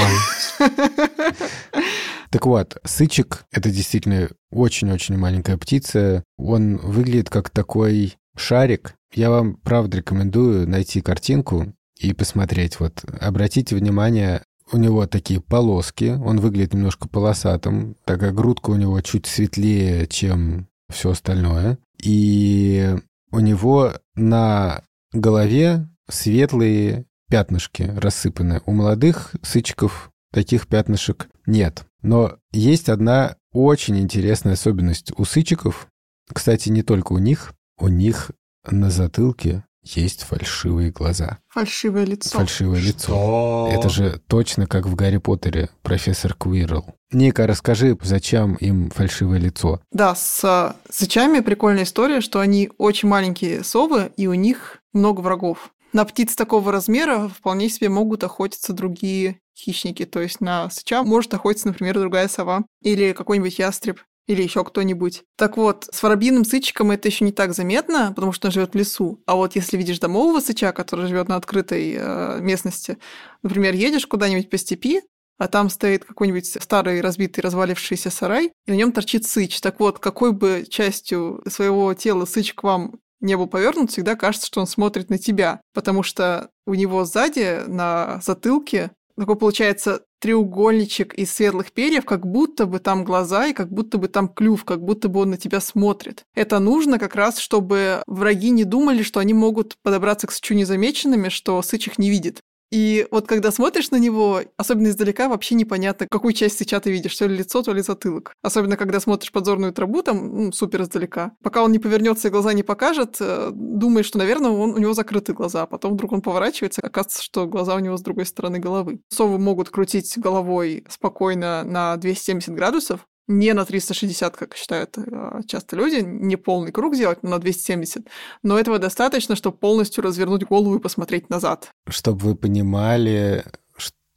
Так вот, сычек — это действительно очень-очень маленькая птица. Он выглядит как такой шарик. Я вам, правда, рекомендую найти картинку и посмотреть. Вот, обратите внимание, у него такие полоски, он выглядит немножко полосатым, такая грудка у него чуть светлее, чем все остальное. И у него на голове светлые пятнышки рассыпаны. У молодых сычков таких пятнышек нет. Но есть одна очень интересная особенность у сычиков. Кстати, не только у них. У них на затылке есть фальшивые глаза. Фальшивое лицо. Фальшивое лицо. Что? Это же точно как в Гарри Поттере, профессор Квирл. Ника, расскажи, зачем им фальшивое лицо? Да, с а, сычами прикольная история, что они очень маленькие совы, и у них много врагов. На птиц такого размера вполне себе могут охотиться другие хищники. То есть на сыча может охотиться, например, другая сова или какой-нибудь ястреб или еще кто-нибудь. Так вот, с воробьиным сычиком это еще не так заметно, потому что он живет в лесу. А вот если видишь домового сыча, который живет на открытой э, местности, например, едешь куда-нибудь по степи, а там стоит какой-нибудь старый разбитый развалившийся сарай, и на нем торчит сыч. Так вот, какой бы частью своего тела сыч к вам не был повернут, всегда кажется, что он смотрит на тебя, потому что у него сзади на затылке такой получается треугольничек из светлых перьев, как будто бы там глаза и как будто бы там клюв, как будто бы он на тебя смотрит. Это нужно как раз, чтобы враги не думали, что они могут подобраться к сычу незамеченными, что сыч их не видит. И вот когда смотришь на него, особенно издалека, вообще непонятно, какую часть сыча ты видишь, то ли лицо, то ли затылок. Особенно когда смотришь подзорную траву, там ну, супер издалека. Пока он не повернется и глаза не покажет, э, думаешь, что, наверное, он, у него закрыты глаза. А потом вдруг он поворачивается, оказывается, что глаза у него с другой стороны головы. Совы могут крутить головой спокойно на 270 градусов, не на 360, как считают э, часто люди, не полный круг делать, но на 270. Но этого достаточно, чтобы полностью развернуть голову и посмотреть назад. Чтобы вы понимали,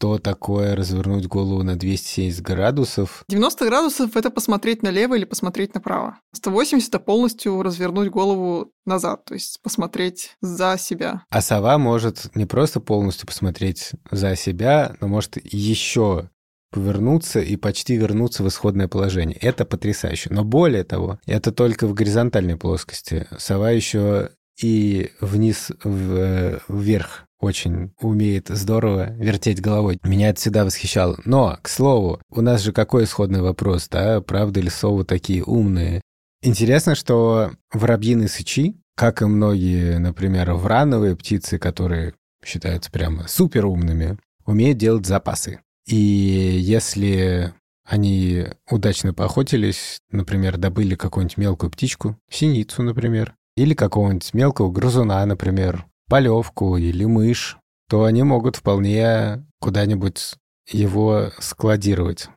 что такое развернуть голову на 270 градусов. 90 градусов — это посмотреть налево или посмотреть направо. 180 — это полностью развернуть голову назад, то есть посмотреть за себя. А сова может не просто полностью посмотреть за себя, но может еще повернуться и почти вернуться в исходное положение. Это потрясающе. Но более того, это только в горизонтальной плоскости. Сова еще и вниз, в, вверх очень умеет здорово вертеть головой. Меня это всегда восхищало. Но, к слову, у нас же какой исходный вопрос, да? Правда ли совы такие умные? Интересно, что воробьиные сычи, как и многие, например, врановые птицы, которые считаются прямо супер умными, умеют делать запасы. И если они удачно поохотились, например, добыли какую-нибудь мелкую птичку, синицу, например, или какого-нибудь мелкого грызуна, например, полевку или мышь, то они могут вполне куда-нибудь его складировать.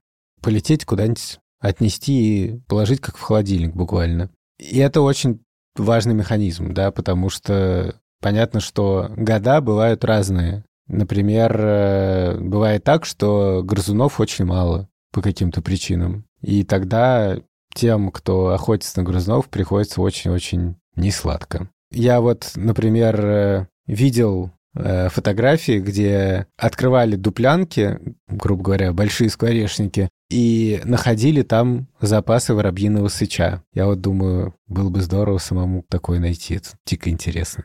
Полететь куда-нибудь, отнести и положить как в холодильник буквально. И это очень важный механизм, да, потому что понятно, что года бывают разные. Например, э, бывает так, что грызунов очень мало по каким-то причинам. И тогда тем, кто охотится на грызунов, приходится очень-очень несладко. Я вот, например, э, видел э, фотографии, где открывали дуплянки, грубо говоря, большие скворечники, и находили там запасы воробьиного сыча. Я вот думаю, было бы здорово самому такое найти. Это дико интересно.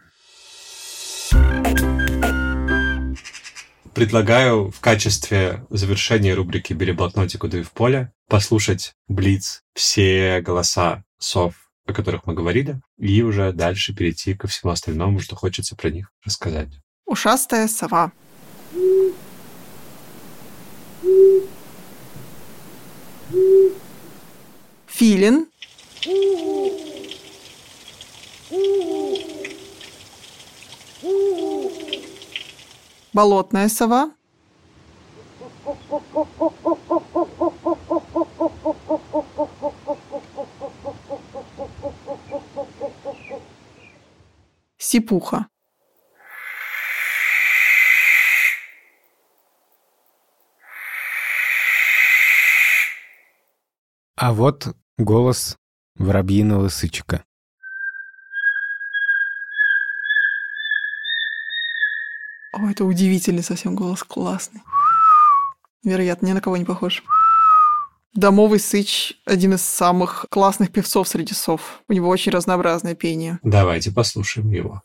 Предлагаю в качестве завершения рубрики «Бери блокнотик, удуй в поле» послушать Блиц, все голоса сов, о которых мы говорили, и уже дальше перейти ко всему остальному, что хочется про них рассказать. Ушастая сова. Филин. Болотная сова. Сипуха. А вот голос воробьиного сычка. О, это удивительный совсем голос, классный. Вероятно, ни на кого не похож. Домовый сыч – один из самых классных певцов среди сов. У него очень разнообразное пение. Давайте послушаем его.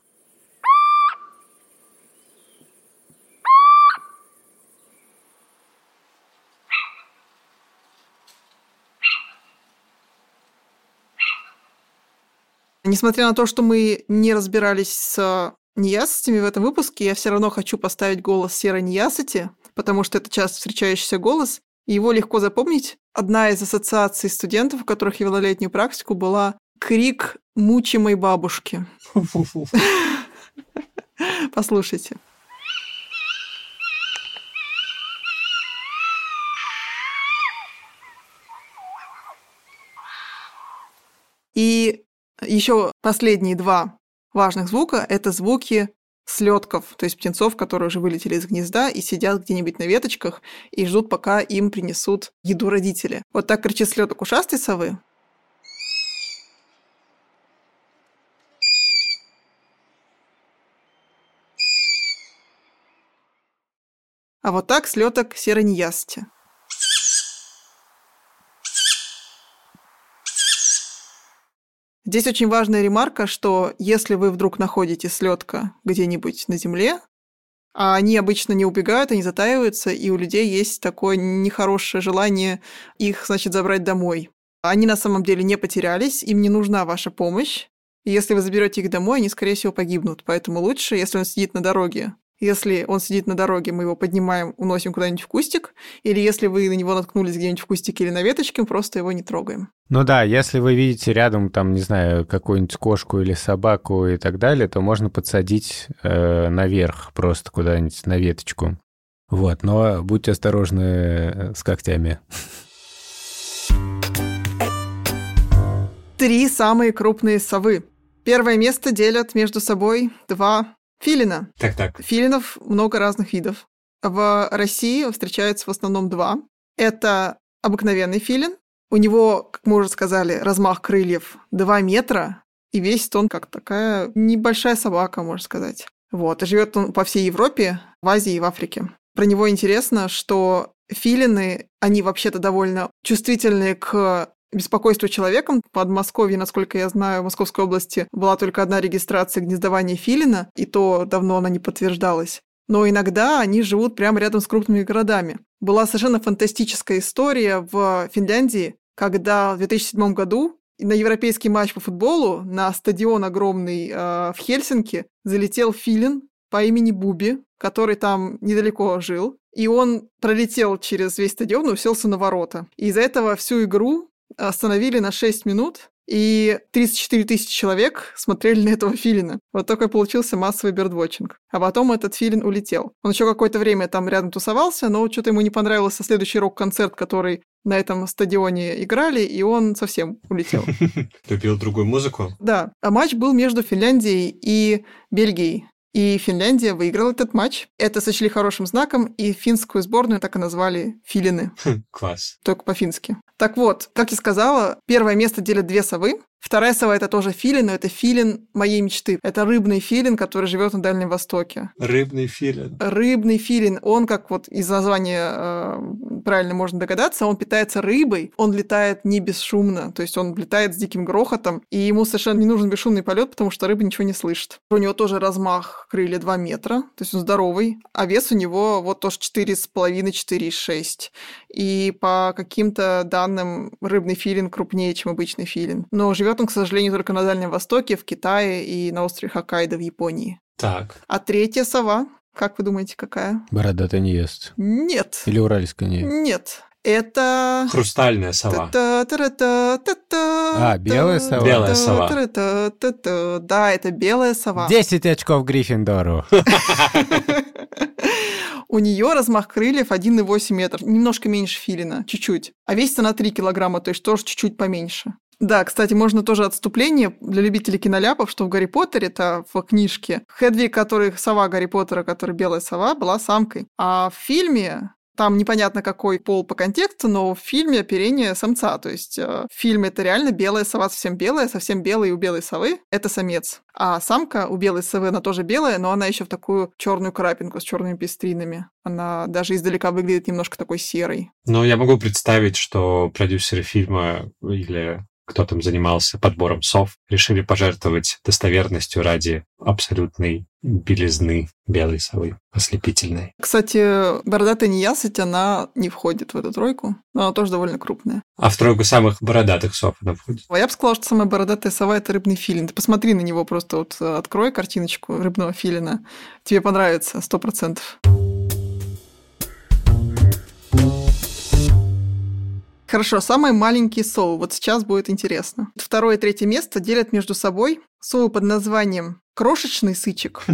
Несмотря на то, что мы не разбирались с неясностями в этом выпуске, я все равно хочу поставить голос серой неясыти, потому что это часто встречающийся голос, и его легко запомнить. Одна из ассоциаций студентов, у которых я вела летнюю практику, была крик мучимой бабушки. <laughs> Послушайте. И еще последние два важных звука – это звуки слетков, то есть птенцов, которые уже вылетели из гнезда и сидят где-нибудь на веточках и ждут, пока им принесут еду родители. Вот так кричит слеток ушастой совы. А вот так слеток серонеясти. Здесь очень важная ремарка, что если вы вдруг находите слетка где-нибудь на земле, а они обычно не убегают, они затаиваются, и у людей есть такое нехорошее желание их, значит, забрать домой. Они на самом деле не потерялись, им не нужна ваша помощь. Если вы заберете их домой, они, скорее всего, погибнут. Поэтому лучше, если он сидит на дороге, если он сидит на дороге, мы его поднимаем, уносим куда-нибудь в кустик, или если вы на него наткнулись где-нибудь в кустике или на веточке, просто его не трогаем. Ну да, если вы видите рядом, там, не знаю, какую-нибудь кошку или собаку и так далее, то можно подсадить э, наверх просто куда-нибудь на веточку. Вот, но будьте осторожны э, с когтями. Три самые крупные совы. Первое место делят между собой два Филина. Так, так. Филинов много разных видов. В России встречаются в основном два. Это обыкновенный филин. У него, как мы уже сказали, размах крыльев 2 метра, и весит он как такая небольшая собака, можно сказать. Вот, и живет он по всей Европе, в Азии и в Африке. Про него интересно, что филины, они вообще-то довольно чувствительны к беспокойство человеком. В Подмосковье, насколько я знаю, в Московской области была только одна регистрация гнездования филина, и то давно она не подтверждалась. Но иногда они живут прямо рядом с крупными городами. Была совершенно фантастическая история в Финляндии, когда в 2007 году на европейский матч по футболу на стадион огромный э, в Хельсинки залетел филин по имени Буби, который там недалеко жил. И он пролетел через весь стадион и уселся на ворота. И из-за этого всю игру остановили на 6 минут, и 34 тысячи человек смотрели на этого филина. Вот такой получился массовый бердвотчинг. А потом этот филин улетел. Он еще какое-то время там рядом тусовался, но что-то ему не понравился следующий рок-концерт, который на этом стадионе играли, и он совсем улетел. <laughs> Любил другую музыку? Да. А матч был между Финляндией и Бельгией. И Финляндия выиграла этот матч. Это сочли хорошим знаком, и финскую сборную так и назвали филины. <laughs> Класс. Только по-фински. Так вот, как я сказала, первое место делят две совы. Вторая сова – это тоже филин, но это филин моей мечты. Это рыбный филин, который живет на Дальнем Востоке. Рыбный филин. Рыбный филин. Он, как вот из названия э, правильно можно догадаться, он питается рыбой, он летает не бесшумно, то есть он летает с диким грохотом, и ему совершенно не нужен бесшумный полет, потому что рыба ничего не слышит. У него тоже размах крылья 2 метра, то есть он здоровый, а вес у него вот тоже 4,5-4,6. И по каким-то данным рыбный филин крупнее, чем обычный филин. Но живет он, к сожалению, только на Дальнем Востоке, в Китае и на острове Хоккайдо в Японии. Так. А третья сова, как вы думаете, какая? Бородатый не ест. Нет. Или уральская не ест. Нет. Это... Хрустальная сова. А, белая сова? Белая сова. Да, это белая сова. 10 очков Гриффиндору. <laughs> <laughs> У нее размах крыльев 1,8 метров, немножко меньше филина, чуть-чуть. А весит она 3 килограмма, то есть тоже чуть-чуть поменьше. Да, кстати, можно тоже отступление для любителей киноляпов, что в Гарри Поттере-то в книжке Хедвиг, который сова Гарри Поттера, которая белая сова, была самкой. А в фильме там непонятно какой пол по контексту, но в фильме оперение самца. То есть э, в фильме это реально белая сова, совсем белая, совсем белая у белой совы – это самец. А самка у белой совы, она тоже белая, но она еще в такую черную крапинку с черными пестринами. Она даже издалека выглядит немножко такой серой. Ну, я могу представить, что продюсеры фильма или кто там занимался подбором сов, решили пожертвовать достоверностью ради абсолютной белизны белой совы, ослепительной. Кстати, бородатая неясыть, она не входит в эту тройку, но она тоже довольно крупная. А в тройку самых бородатых сов она входит? А я бы сказала, что самая бородатая сова – это рыбный филин. Ты посмотри на него просто, вот открой картиночку рыбного филина. Тебе понравится, сто процентов. Хорошо, самые маленькие совы. Вот сейчас будет интересно. Второе и третье место делят между собой совы под названием крошечный сычек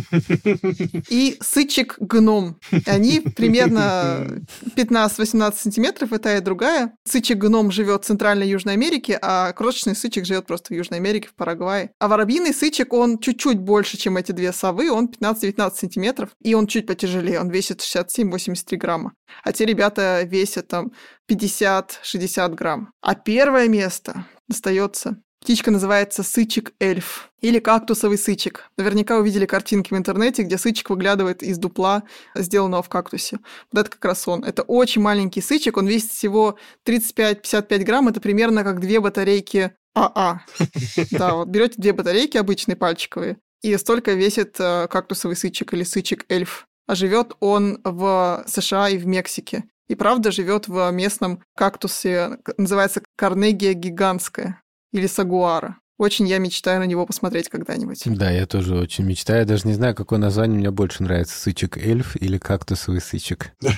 <laughs> и сычек-гном. Они примерно 15-18 сантиметров, и та и другая. Сычек-гном живет в Центральной Южной Америке, а крошечный сычек живет просто в Южной Америке, в Парагвае. А воробьиный сычек, он чуть-чуть больше, чем эти две совы, он 15-19 сантиметров, и он чуть потяжелее, он весит 67-83 грамма. А те ребята весят там 50-60 грамм. А первое место достается Птичка называется сычек-эльф или кактусовый сычек. Наверняка увидели картинки в интернете, где сычек выглядывает из дупла, сделанного в кактусе. Вот это как раз он. Это очень маленький сычек, он весит всего 35-55 грамм, это примерно как две батарейки АА. <laughs> Да, вот берете две батарейки обычные пальчиковые, и столько весит э, кактусовый сычек или сычек-эльф. А живет он в США и в Мексике. И правда живет в местном кактусе, называется Карнегия гигантская или Сагуара. Очень я мечтаю на него посмотреть когда-нибудь. Да, я тоже очень мечтаю. Я даже не знаю, какое название мне больше нравится. Сычек-эльф или кактусовый сычек? <laughs>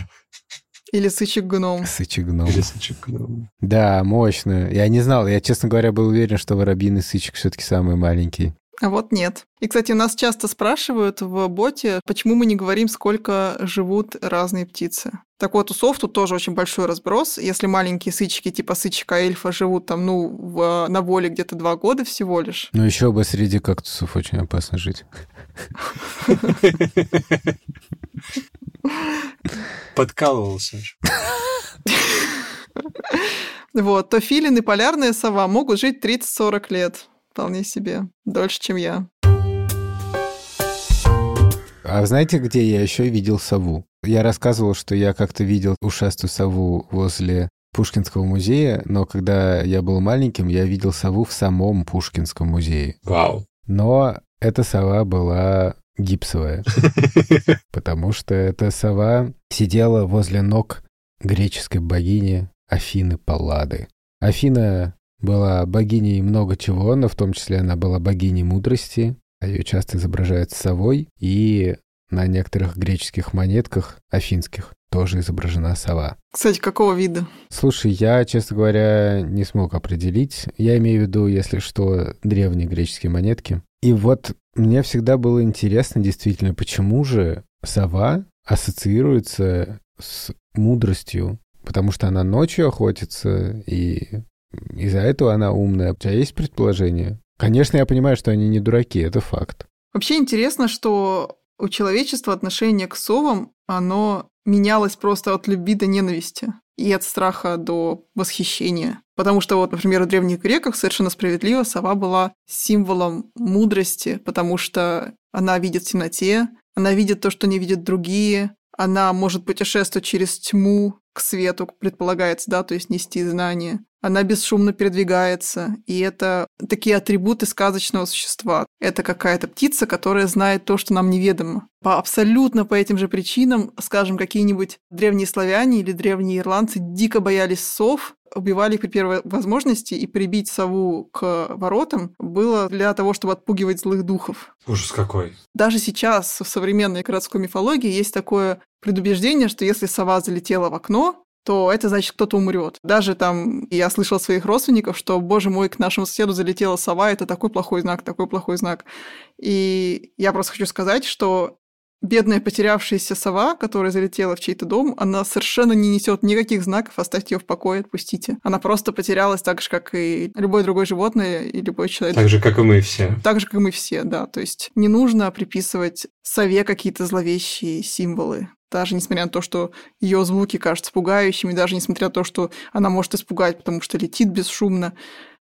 Или сычек-гном. Сычек-гном. Или сычек-гном. Да, мощно. Я не знал. Я, честно говоря, был уверен, что воробьиный сычек все таки самый маленький. А вот нет. И, кстати, нас часто спрашивают в боте, почему мы не говорим, сколько живут разные птицы. Так вот, у сов тут тоже очень большой разброс. Если маленькие сычки типа сычка эльфа живут там, ну, в, на воле где-то два года всего лишь. Ну, еще бы среди кактусов очень опасно жить. Подкалывался. Вот, то филин и полярная сова могут жить 30-40 лет. Вполне себе. Дольше, чем я. А знаете, где я еще видел сову? Я рассказывал, что я как-то видел ушастую сову возле Пушкинского музея, но когда я был маленьким, я видел сову в самом Пушкинском музее. Вау. Но эта сова была гипсовая, <laughs> потому что эта сова сидела возле ног греческой богини Афины Паллады. Афина была богиней много чего, но в том числе она была богиней мудрости. Ее часто изображают совой, и на некоторых греческих монетках, афинских, тоже изображена сова. Кстати, какого вида? Слушай, я, честно говоря, не смог определить. Я имею в виду, если что, древние греческие монетки. И вот мне всегда было интересно действительно, почему же сова ассоциируется с мудростью, потому что она ночью охотится, и из-за этого она умная. У тебя есть предположение? Конечно, я понимаю, что они не дураки, это факт. Вообще интересно, что у человечества отношение к совам, оно менялось просто от любви до ненависти и от страха до восхищения. Потому что вот, например, в древних греках совершенно справедливо сова была символом мудрости, потому что она видит в темноте, она видит то, что не видят другие, она может путешествовать через тьму к свету, предполагается, да, то есть нести знания. Она бесшумно передвигается, и это такие атрибуты сказочного существа. Это какая-то птица, которая знает то, что нам неведомо. По абсолютно по этим же причинам, скажем, какие-нибудь древние славяне или древние ирландцы дико боялись сов, убивали их при первой возможности, и прибить сову к воротам было для того, чтобы отпугивать злых духов. Ужас какой. Даже сейчас в современной городской мифологии есть такое предубеждение, что если сова залетела в окно, то это значит, кто-то умрет. Даже там я слышала своих родственников, что, боже мой, к нашему соседу залетела сова, это такой плохой знак, такой плохой знак. И я просто хочу сказать, что бедная потерявшаяся сова, которая залетела в чей-то дом, она совершенно не несет никаких знаков, оставьте ее в покое, отпустите. Она просто потерялась так же, как и любое другое животное и любой человек. Так же, как и мы все. Так же, как и мы все, да. То есть не нужно приписывать сове какие-то зловещие символы даже несмотря на то, что ее звуки кажутся пугающими, даже несмотря на то, что она может испугать, потому что летит бесшумно,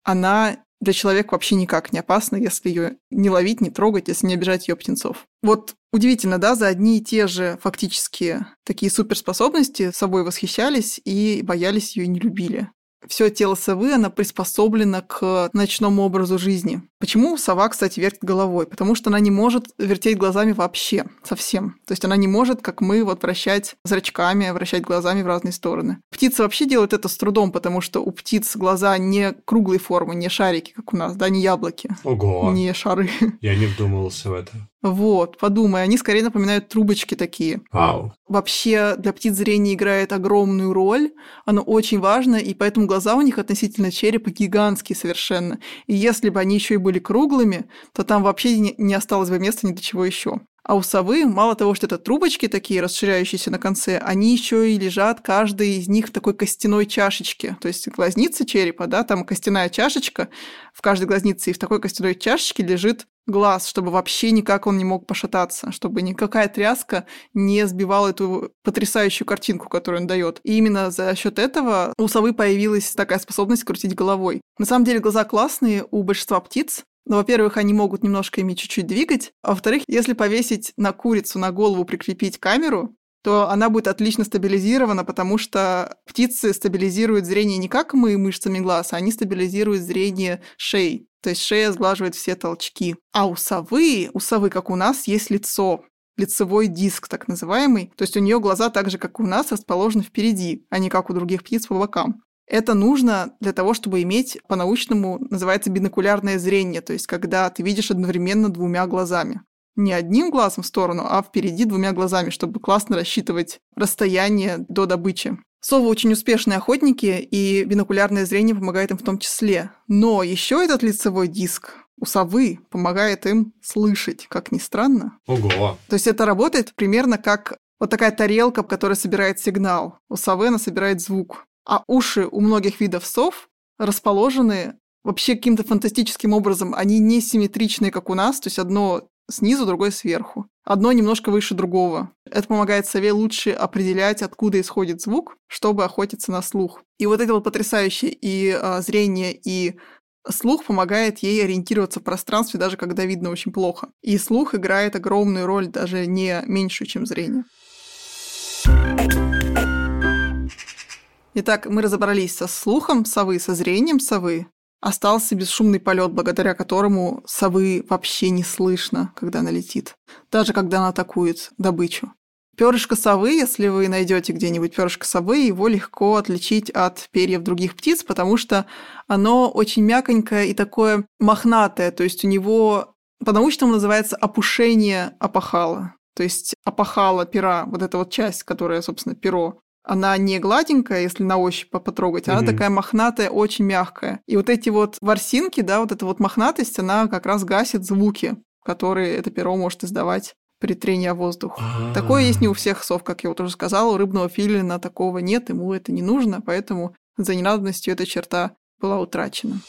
она для человека вообще никак не опасна, если ее не ловить, не трогать, если не обижать ее птенцов. Вот удивительно, да, за одни и те же фактически такие суперспособности собой восхищались и боялись ее и не любили все тело совы, оно приспособлено к ночному образу жизни. Почему сова, кстати, вертит головой? Потому что она не может вертеть глазами вообще, совсем. То есть она не может, как мы, вот вращать зрачками, вращать глазами в разные стороны. Птицы вообще делают это с трудом, потому что у птиц глаза не круглой формы, не шарики, как у нас, да, не яблоки. Ого. Не шары. Я не вдумывался в это. Вот, подумай, они скорее напоминают трубочки такие. Вау. Вообще для птиц зрение играет огромную роль, оно очень важно, и поэтому глаза у них относительно черепа гигантские совершенно. И если бы они еще и были круглыми, то там вообще не осталось бы места ни до чего еще. А у совы, мало того, что это трубочки такие, расширяющиеся на конце, они еще и лежат, каждый из них в такой костяной чашечке. То есть глазница черепа, да, там костяная чашечка в каждой глазнице, и в такой костяной чашечке лежит глаз, чтобы вообще никак он не мог пошататься, чтобы никакая тряска не сбивала эту потрясающую картинку, которую он дает. И именно за счет этого у совы появилась такая способность крутить головой. На самом деле глаза классные у большинства птиц, но, во-первых, они могут немножко ими чуть-чуть двигать, а во-вторых, если повесить на курицу на голову, прикрепить камеру, то она будет отлично стабилизирована, потому что птицы стабилизируют зрение не как мы мышцами глаз, а они стабилизируют зрение шеи. То есть шея сглаживает все толчки. А у совы, у совы, как у нас, есть лицо, лицевой диск, так называемый. То есть у нее глаза так же, как у нас, расположены впереди, а не как у других птиц по бокам. Это нужно для того, чтобы иметь, по-научному называется бинокулярное зрение, то есть когда ты видишь одновременно двумя глазами не одним глазом в сторону, а впереди двумя глазами, чтобы классно рассчитывать расстояние до добычи. Совы очень успешные охотники, и бинокулярное зрение помогает им в том числе. Но еще этот лицевой диск у совы помогает им слышать, как ни странно. Ого! То есть это работает примерно как вот такая тарелка, которая собирает сигнал. У совы она собирает звук. А уши у многих видов сов расположены вообще каким-то фантастическим образом. Они не симметричные, как у нас, то есть одно снизу, другое сверху. Одно немножко выше другого. Это помогает сове лучше определять, откуда исходит звук, чтобы охотиться на слух. И вот это вот потрясающее и а, зрение, и слух помогает ей ориентироваться в пространстве, даже когда видно очень плохо. И слух играет огромную роль, даже не меньшую, чем зрение. Итак, мы разобрались со слухом совы, со зрением совы остался бесшумный полет, благодаря которому совы вообще не слышно, когда она летит, даже когда она атакует добычу. Перышко совы, если вы найдете где-нибудь перышко совы, его легко отличить от перьев других птиц, потому что оно очень мягонькое и такое мохнатое, то есть у него по-научному называется опушение опахала. То есть опахала пера, вот эта вот часть, которая, собственно, перо, она не гладенькая, если на ощупь потрогать, она такая махнатая, очень мягкая. И вот эти вот ворсинки, да, вот эта вот мохнатость, она как раз гасит звуки, которые это перо может издавать при трении о воздух. Такое есть не у всех сов, как я вот уже сказала, у рыбного филина такого нет, ему это не нужно, поэтому за ненадобностью эта черта была утрачена.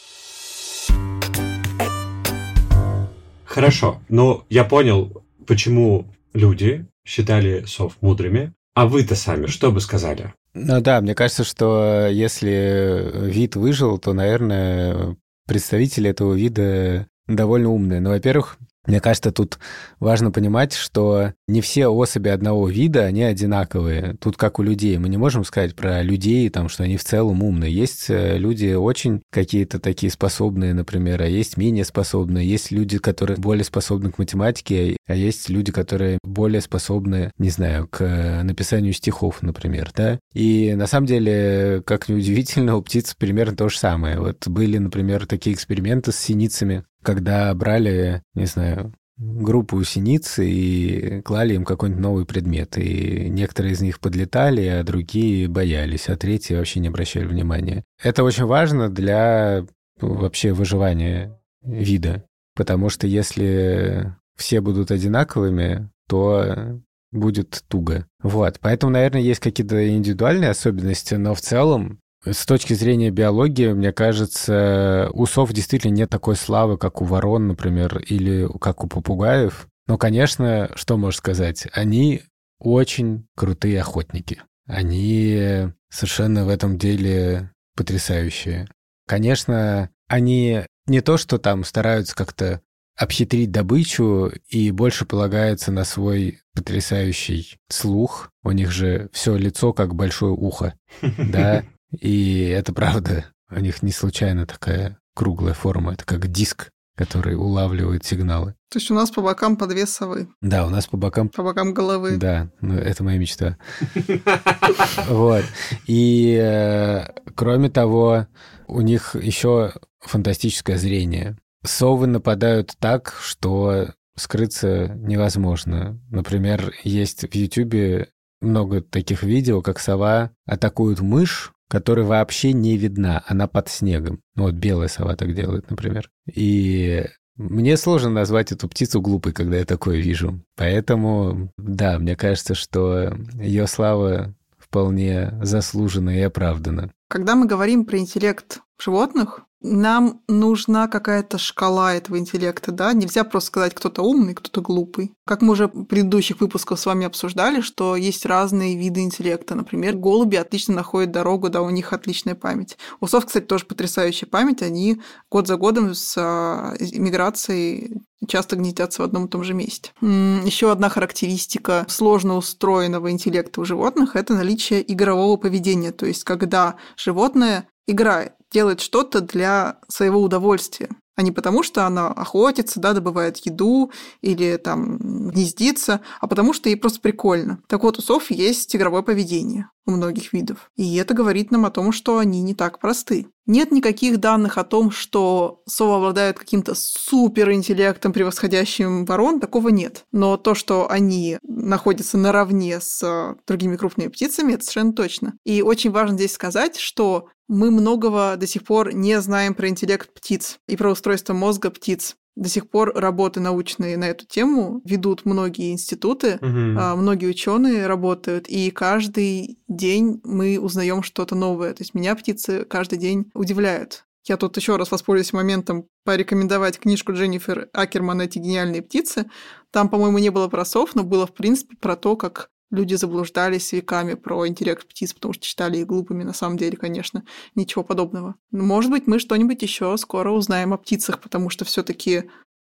Хорошо. Но я понял, почему люди считали сов мудрыми. А вы-то сами что бы сказали? Ну да, мне кажется, что если вид выжил, то, наверное, представители этого вида довольно умные. Но, во-первых, мне кажется, тут важно понимать, что не все особи одного вида, они одинаковые. Тут как у людей. Мы не можем сказать про людей, там, что они в целом умные. Есть э, люди очень какие-то такие способные, например, а есть менее способные. Есть люди, которые более способны к математике, а есть люди, которые более способны, не знаю, к э, написанию стихов, например, да. И на самом деле, как ни удивительно, у птиц примерно то же самое. Вот были, например, такие эксперименты с синицами, когда брали, не знаю, группу синиц и клали им какой-нибудь новый предмет. И некоторые из них подлетали, а другие боялись, а третьи вообще не обращали внимания. Это очень важно для ну, вообще выживания вида. Потому что если все будут одинаковыми, то будет туго. Вот. Поэтому, наверное, есть какие-то индивидуальные особенности, но в целом с точки зрения биологии, мне кажется, у сов действительно нет такой славы, как у ворон, например, или как у попугаев. Но, конечно, что можно сказать? Они очень крутые охотники. Они совершенно в этом деле потрясающие. Конечно, они не то, что там стараются как-то обхитрить добычу и больше полагаются на свой потрясающий слух. У них же все лицо как большое ухо, <laughs> да, и это правда. У них не случайно такая круглая форма. Это как диск, который улавливает сигналы. То есть у нас по бокам по две совы, Да, у нас по бокам... по бокам головы. Да, ну, это моя мечта. <laughs> Вот. И э, кроме того, у них еще фантастическое зрение. Совы нападают так, что скрыться невозможно. Например, есть в Ютубе много таких видео, как сова атакует мышь, которая вообще не видна, она под снегом. Ну, вот белая сова так делает, например. И мне сложно назвать эту птицу глупой, когда я такое вижу. Поэтому, да, мне кажется, что ее слава вполне заслужена и оправдана. Когда мы говорим про интеллект животных, нам нужна какая-то шкала этого интеллекта, да? Нельзя просто сказать, кто-то умный, кто-то глупый. Как мы уже в предыдущих выпусках с вами обсуждали, что есть разные виды интеллекта. Например, голуби отлично находят дорогу, да, у них отличная память. У сов, кстати, тоже потрясающая память. Они год за годом с а, миграцией часто гнездятся в одном и том же месте. Еще одна характеристика сложно устроенного интеллекта у животных – это наличие игрового поведения. То есть, когда животное играет, делает что-то для своего удовольствия, а не потому, что она охотится, да, добывает еду или там гнездится, а потому что ей просто прикольно. Так вот, у сов есть игровое поведение у многих видов. И это говорит нам о том, что они не так просты. Нет никаких данных о том, что совы обладают каким-то суперинтеллектом, превосходящим ворон, такого нет. Но то, что они находятся наравне с другими крупными птицами, это совершенно точно. И очень важно здесь сказать, что мы многого до сих пор не знаем про интеллект птиц и про устройство мозга птиц. До сих пор работы научные на эту тему ведут многие институты, Мгм. многие ученые работают, и каждый день мы узнаем что-то новое. То есть меня птицы каждый день удивляют. Я тут еще раз воспользуюсь моментом порекомендовать книжку Дженнифер Акерман «Эти гениальные птицы». Там, по-моему, не было про сов, но было, в принципе, про то, как люди заблуждались веками про интеллект птиц, потому что считали их глупыми. На самом деле, конечно, ничего подобного. Может быть, мы что-нибудь еще скоро узнаем о птицах, потому что все-таки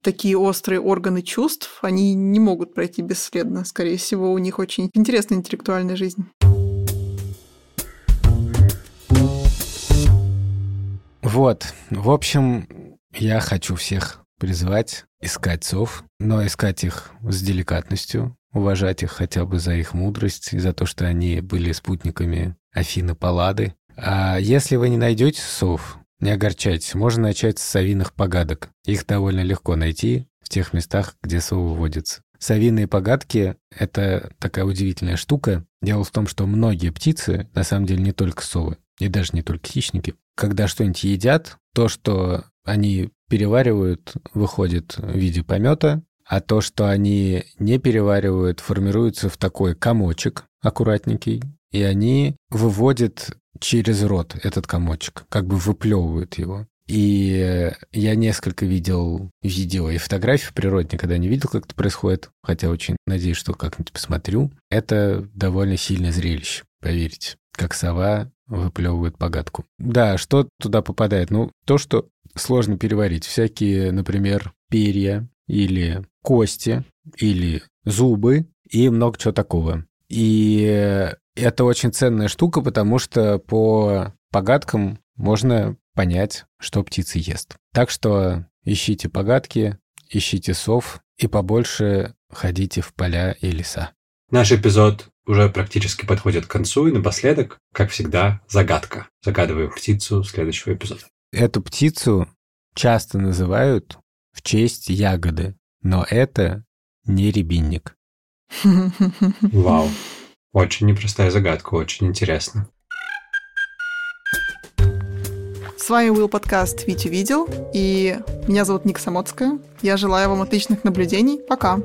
такие острые органы чувств, они не могут пройти бесследно. Скорее всего, у них очень интересная интеллектуальная жизнь. Вот, в общем, я хочу всех призвать искать сов, но искать их с деликатностью, уважать их хотя бы за их мудрость и за то, что они были спутниками Афины Паллады. А если вы не найдете сов, не огорчайтесь, можно начать с совиных погадок. Их довольно легко найти в тех местах, где совы водятся. Совиные погадки — это такая удивительная штука. Дело в том, что многие птицы, на самом деле не только совы, и даже не только хищники, когда что-нибудь едят, то, что они переваривают, выходит в виде помета, а то, что они не переваривают, формируется в такой комочек аккуратненький, и они выводят через рот этот комочек, как бы выплевывают его. И я несколько видел видео и фотографий в природе, никогда не видел, как это происходит, хотя очень надеюсь, что как-нибудь посмотрю. Это довольно сильное зрелище, поверьте, как сова выплевывает погадку. Да, что туда попадает? Ну, то, что сложно переварить. Всякие, например, перья или кости или зубы и много чего такого. И это очень ценная штука, потому что по погадкам можно понять, что птица ест. Так что ищите погадки, ищите сов и побольше ходите в поля и леса. Наш эпизод уже практически подходит к концу, и напоследок, как всегда, загадка. Загадываем птицу следующего эпизода. Эту птицу часто называют в честь ягоды, но это не рябинник. <laughs> Вау. Очень непростая загадка, очень интересно. С вами был подкаст «Витю видел», и меня зовут Ника Самоцкая. Я желаю вам отличных наблюдений. Пока.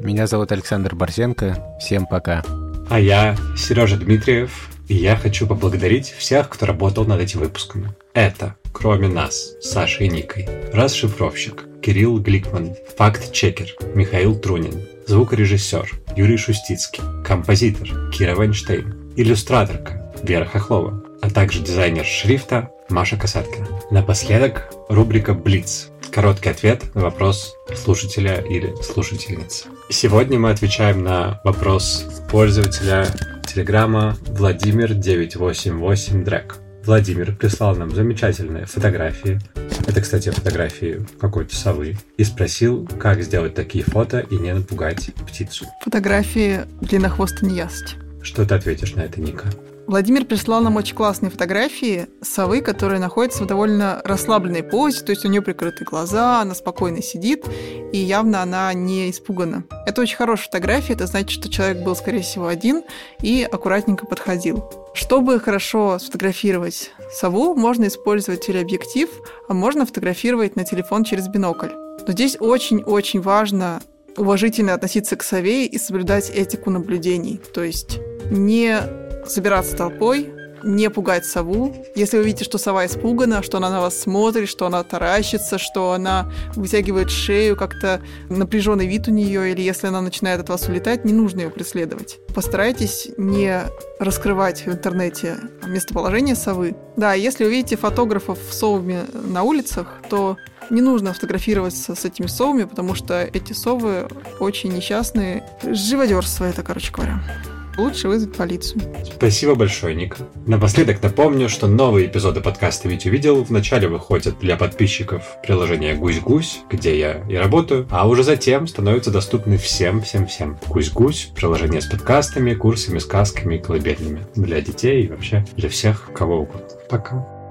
Меня зовут Александр Борзенко. Всем пока. А я Сережа Дмитриев, и я хочу поблагодарить всех, кто работал над этими выпусками. Это, кроме нас, Сашей и Никой, расшифровщик Кирилл Гликман, факт-чекер Михаил Трунин, звукорежиссер Юрий Шустицкий, композитор Кира Вайнштейн, иллюстраторка Вера Хохлова, а также дизайнер шрифта Маша Касаткина. Напоследок рубрика «Блиц». Короткий ответ на вопрос слушателя или слушательницы. Сегодня мы отвечаем на вопрос пользователя телеграмма Владимир 988 Дрек. Владимир прислал нам замечательные фотографии. Это, кстати, фотографии какой-то совы. И спросил, как сделать такие фото и не напугать птицу. Фотографии длиннохвоста неясыть. Что ты ответишь на это, Ника? Владимир прислал нам очень классные фотографии совы, которая находится в довольно расслабленной позе, то есть у нее прикрыты глаза, она спокойно сидит, и явно она не испугана. Это очень хорошая фотография, это значит, что человек был, скорее всего, один и аккуратненько подходил. Чтобы хорошо сфотографировать сову, можно использовать телеобъектив, а можно фотографировать на телефон через бинокль. Но здесь очень-очень важно уважительно относиться к сове и соблюдать этику наблюдений. То есть не собираться толпой, не пугать сову. Если вы видите, что сова испугана, что она на вас смотрит, что она таращится, что она вытягивает шею, как-то напряженный вид у нее, или если она начинает от вас улетать, не нужно ее преследовать. Постарайтесь не раскрывать в интернете местоположение совы. Да, если увидите фотографов с совами на улицах, то не нужно фотографироваться с этими совами, потому что эти совы очень несчастные. Живодерство это, короче говоря. Лучше вызвать полицию. Спасибо большое, Ник. Напоследок напомню, что новые эпизоды подкаста «Ведь увидел» вначале выходят для подписчиков приложения «Гусь-Гусь», где я и работаю, а уже затем становятся доступны всем-всем-всем. «Гусь-Гусь» — приложение с подкастами, курсами, сказками и колыбельными. Для детей и вообще для всех, кого угодно. Пока.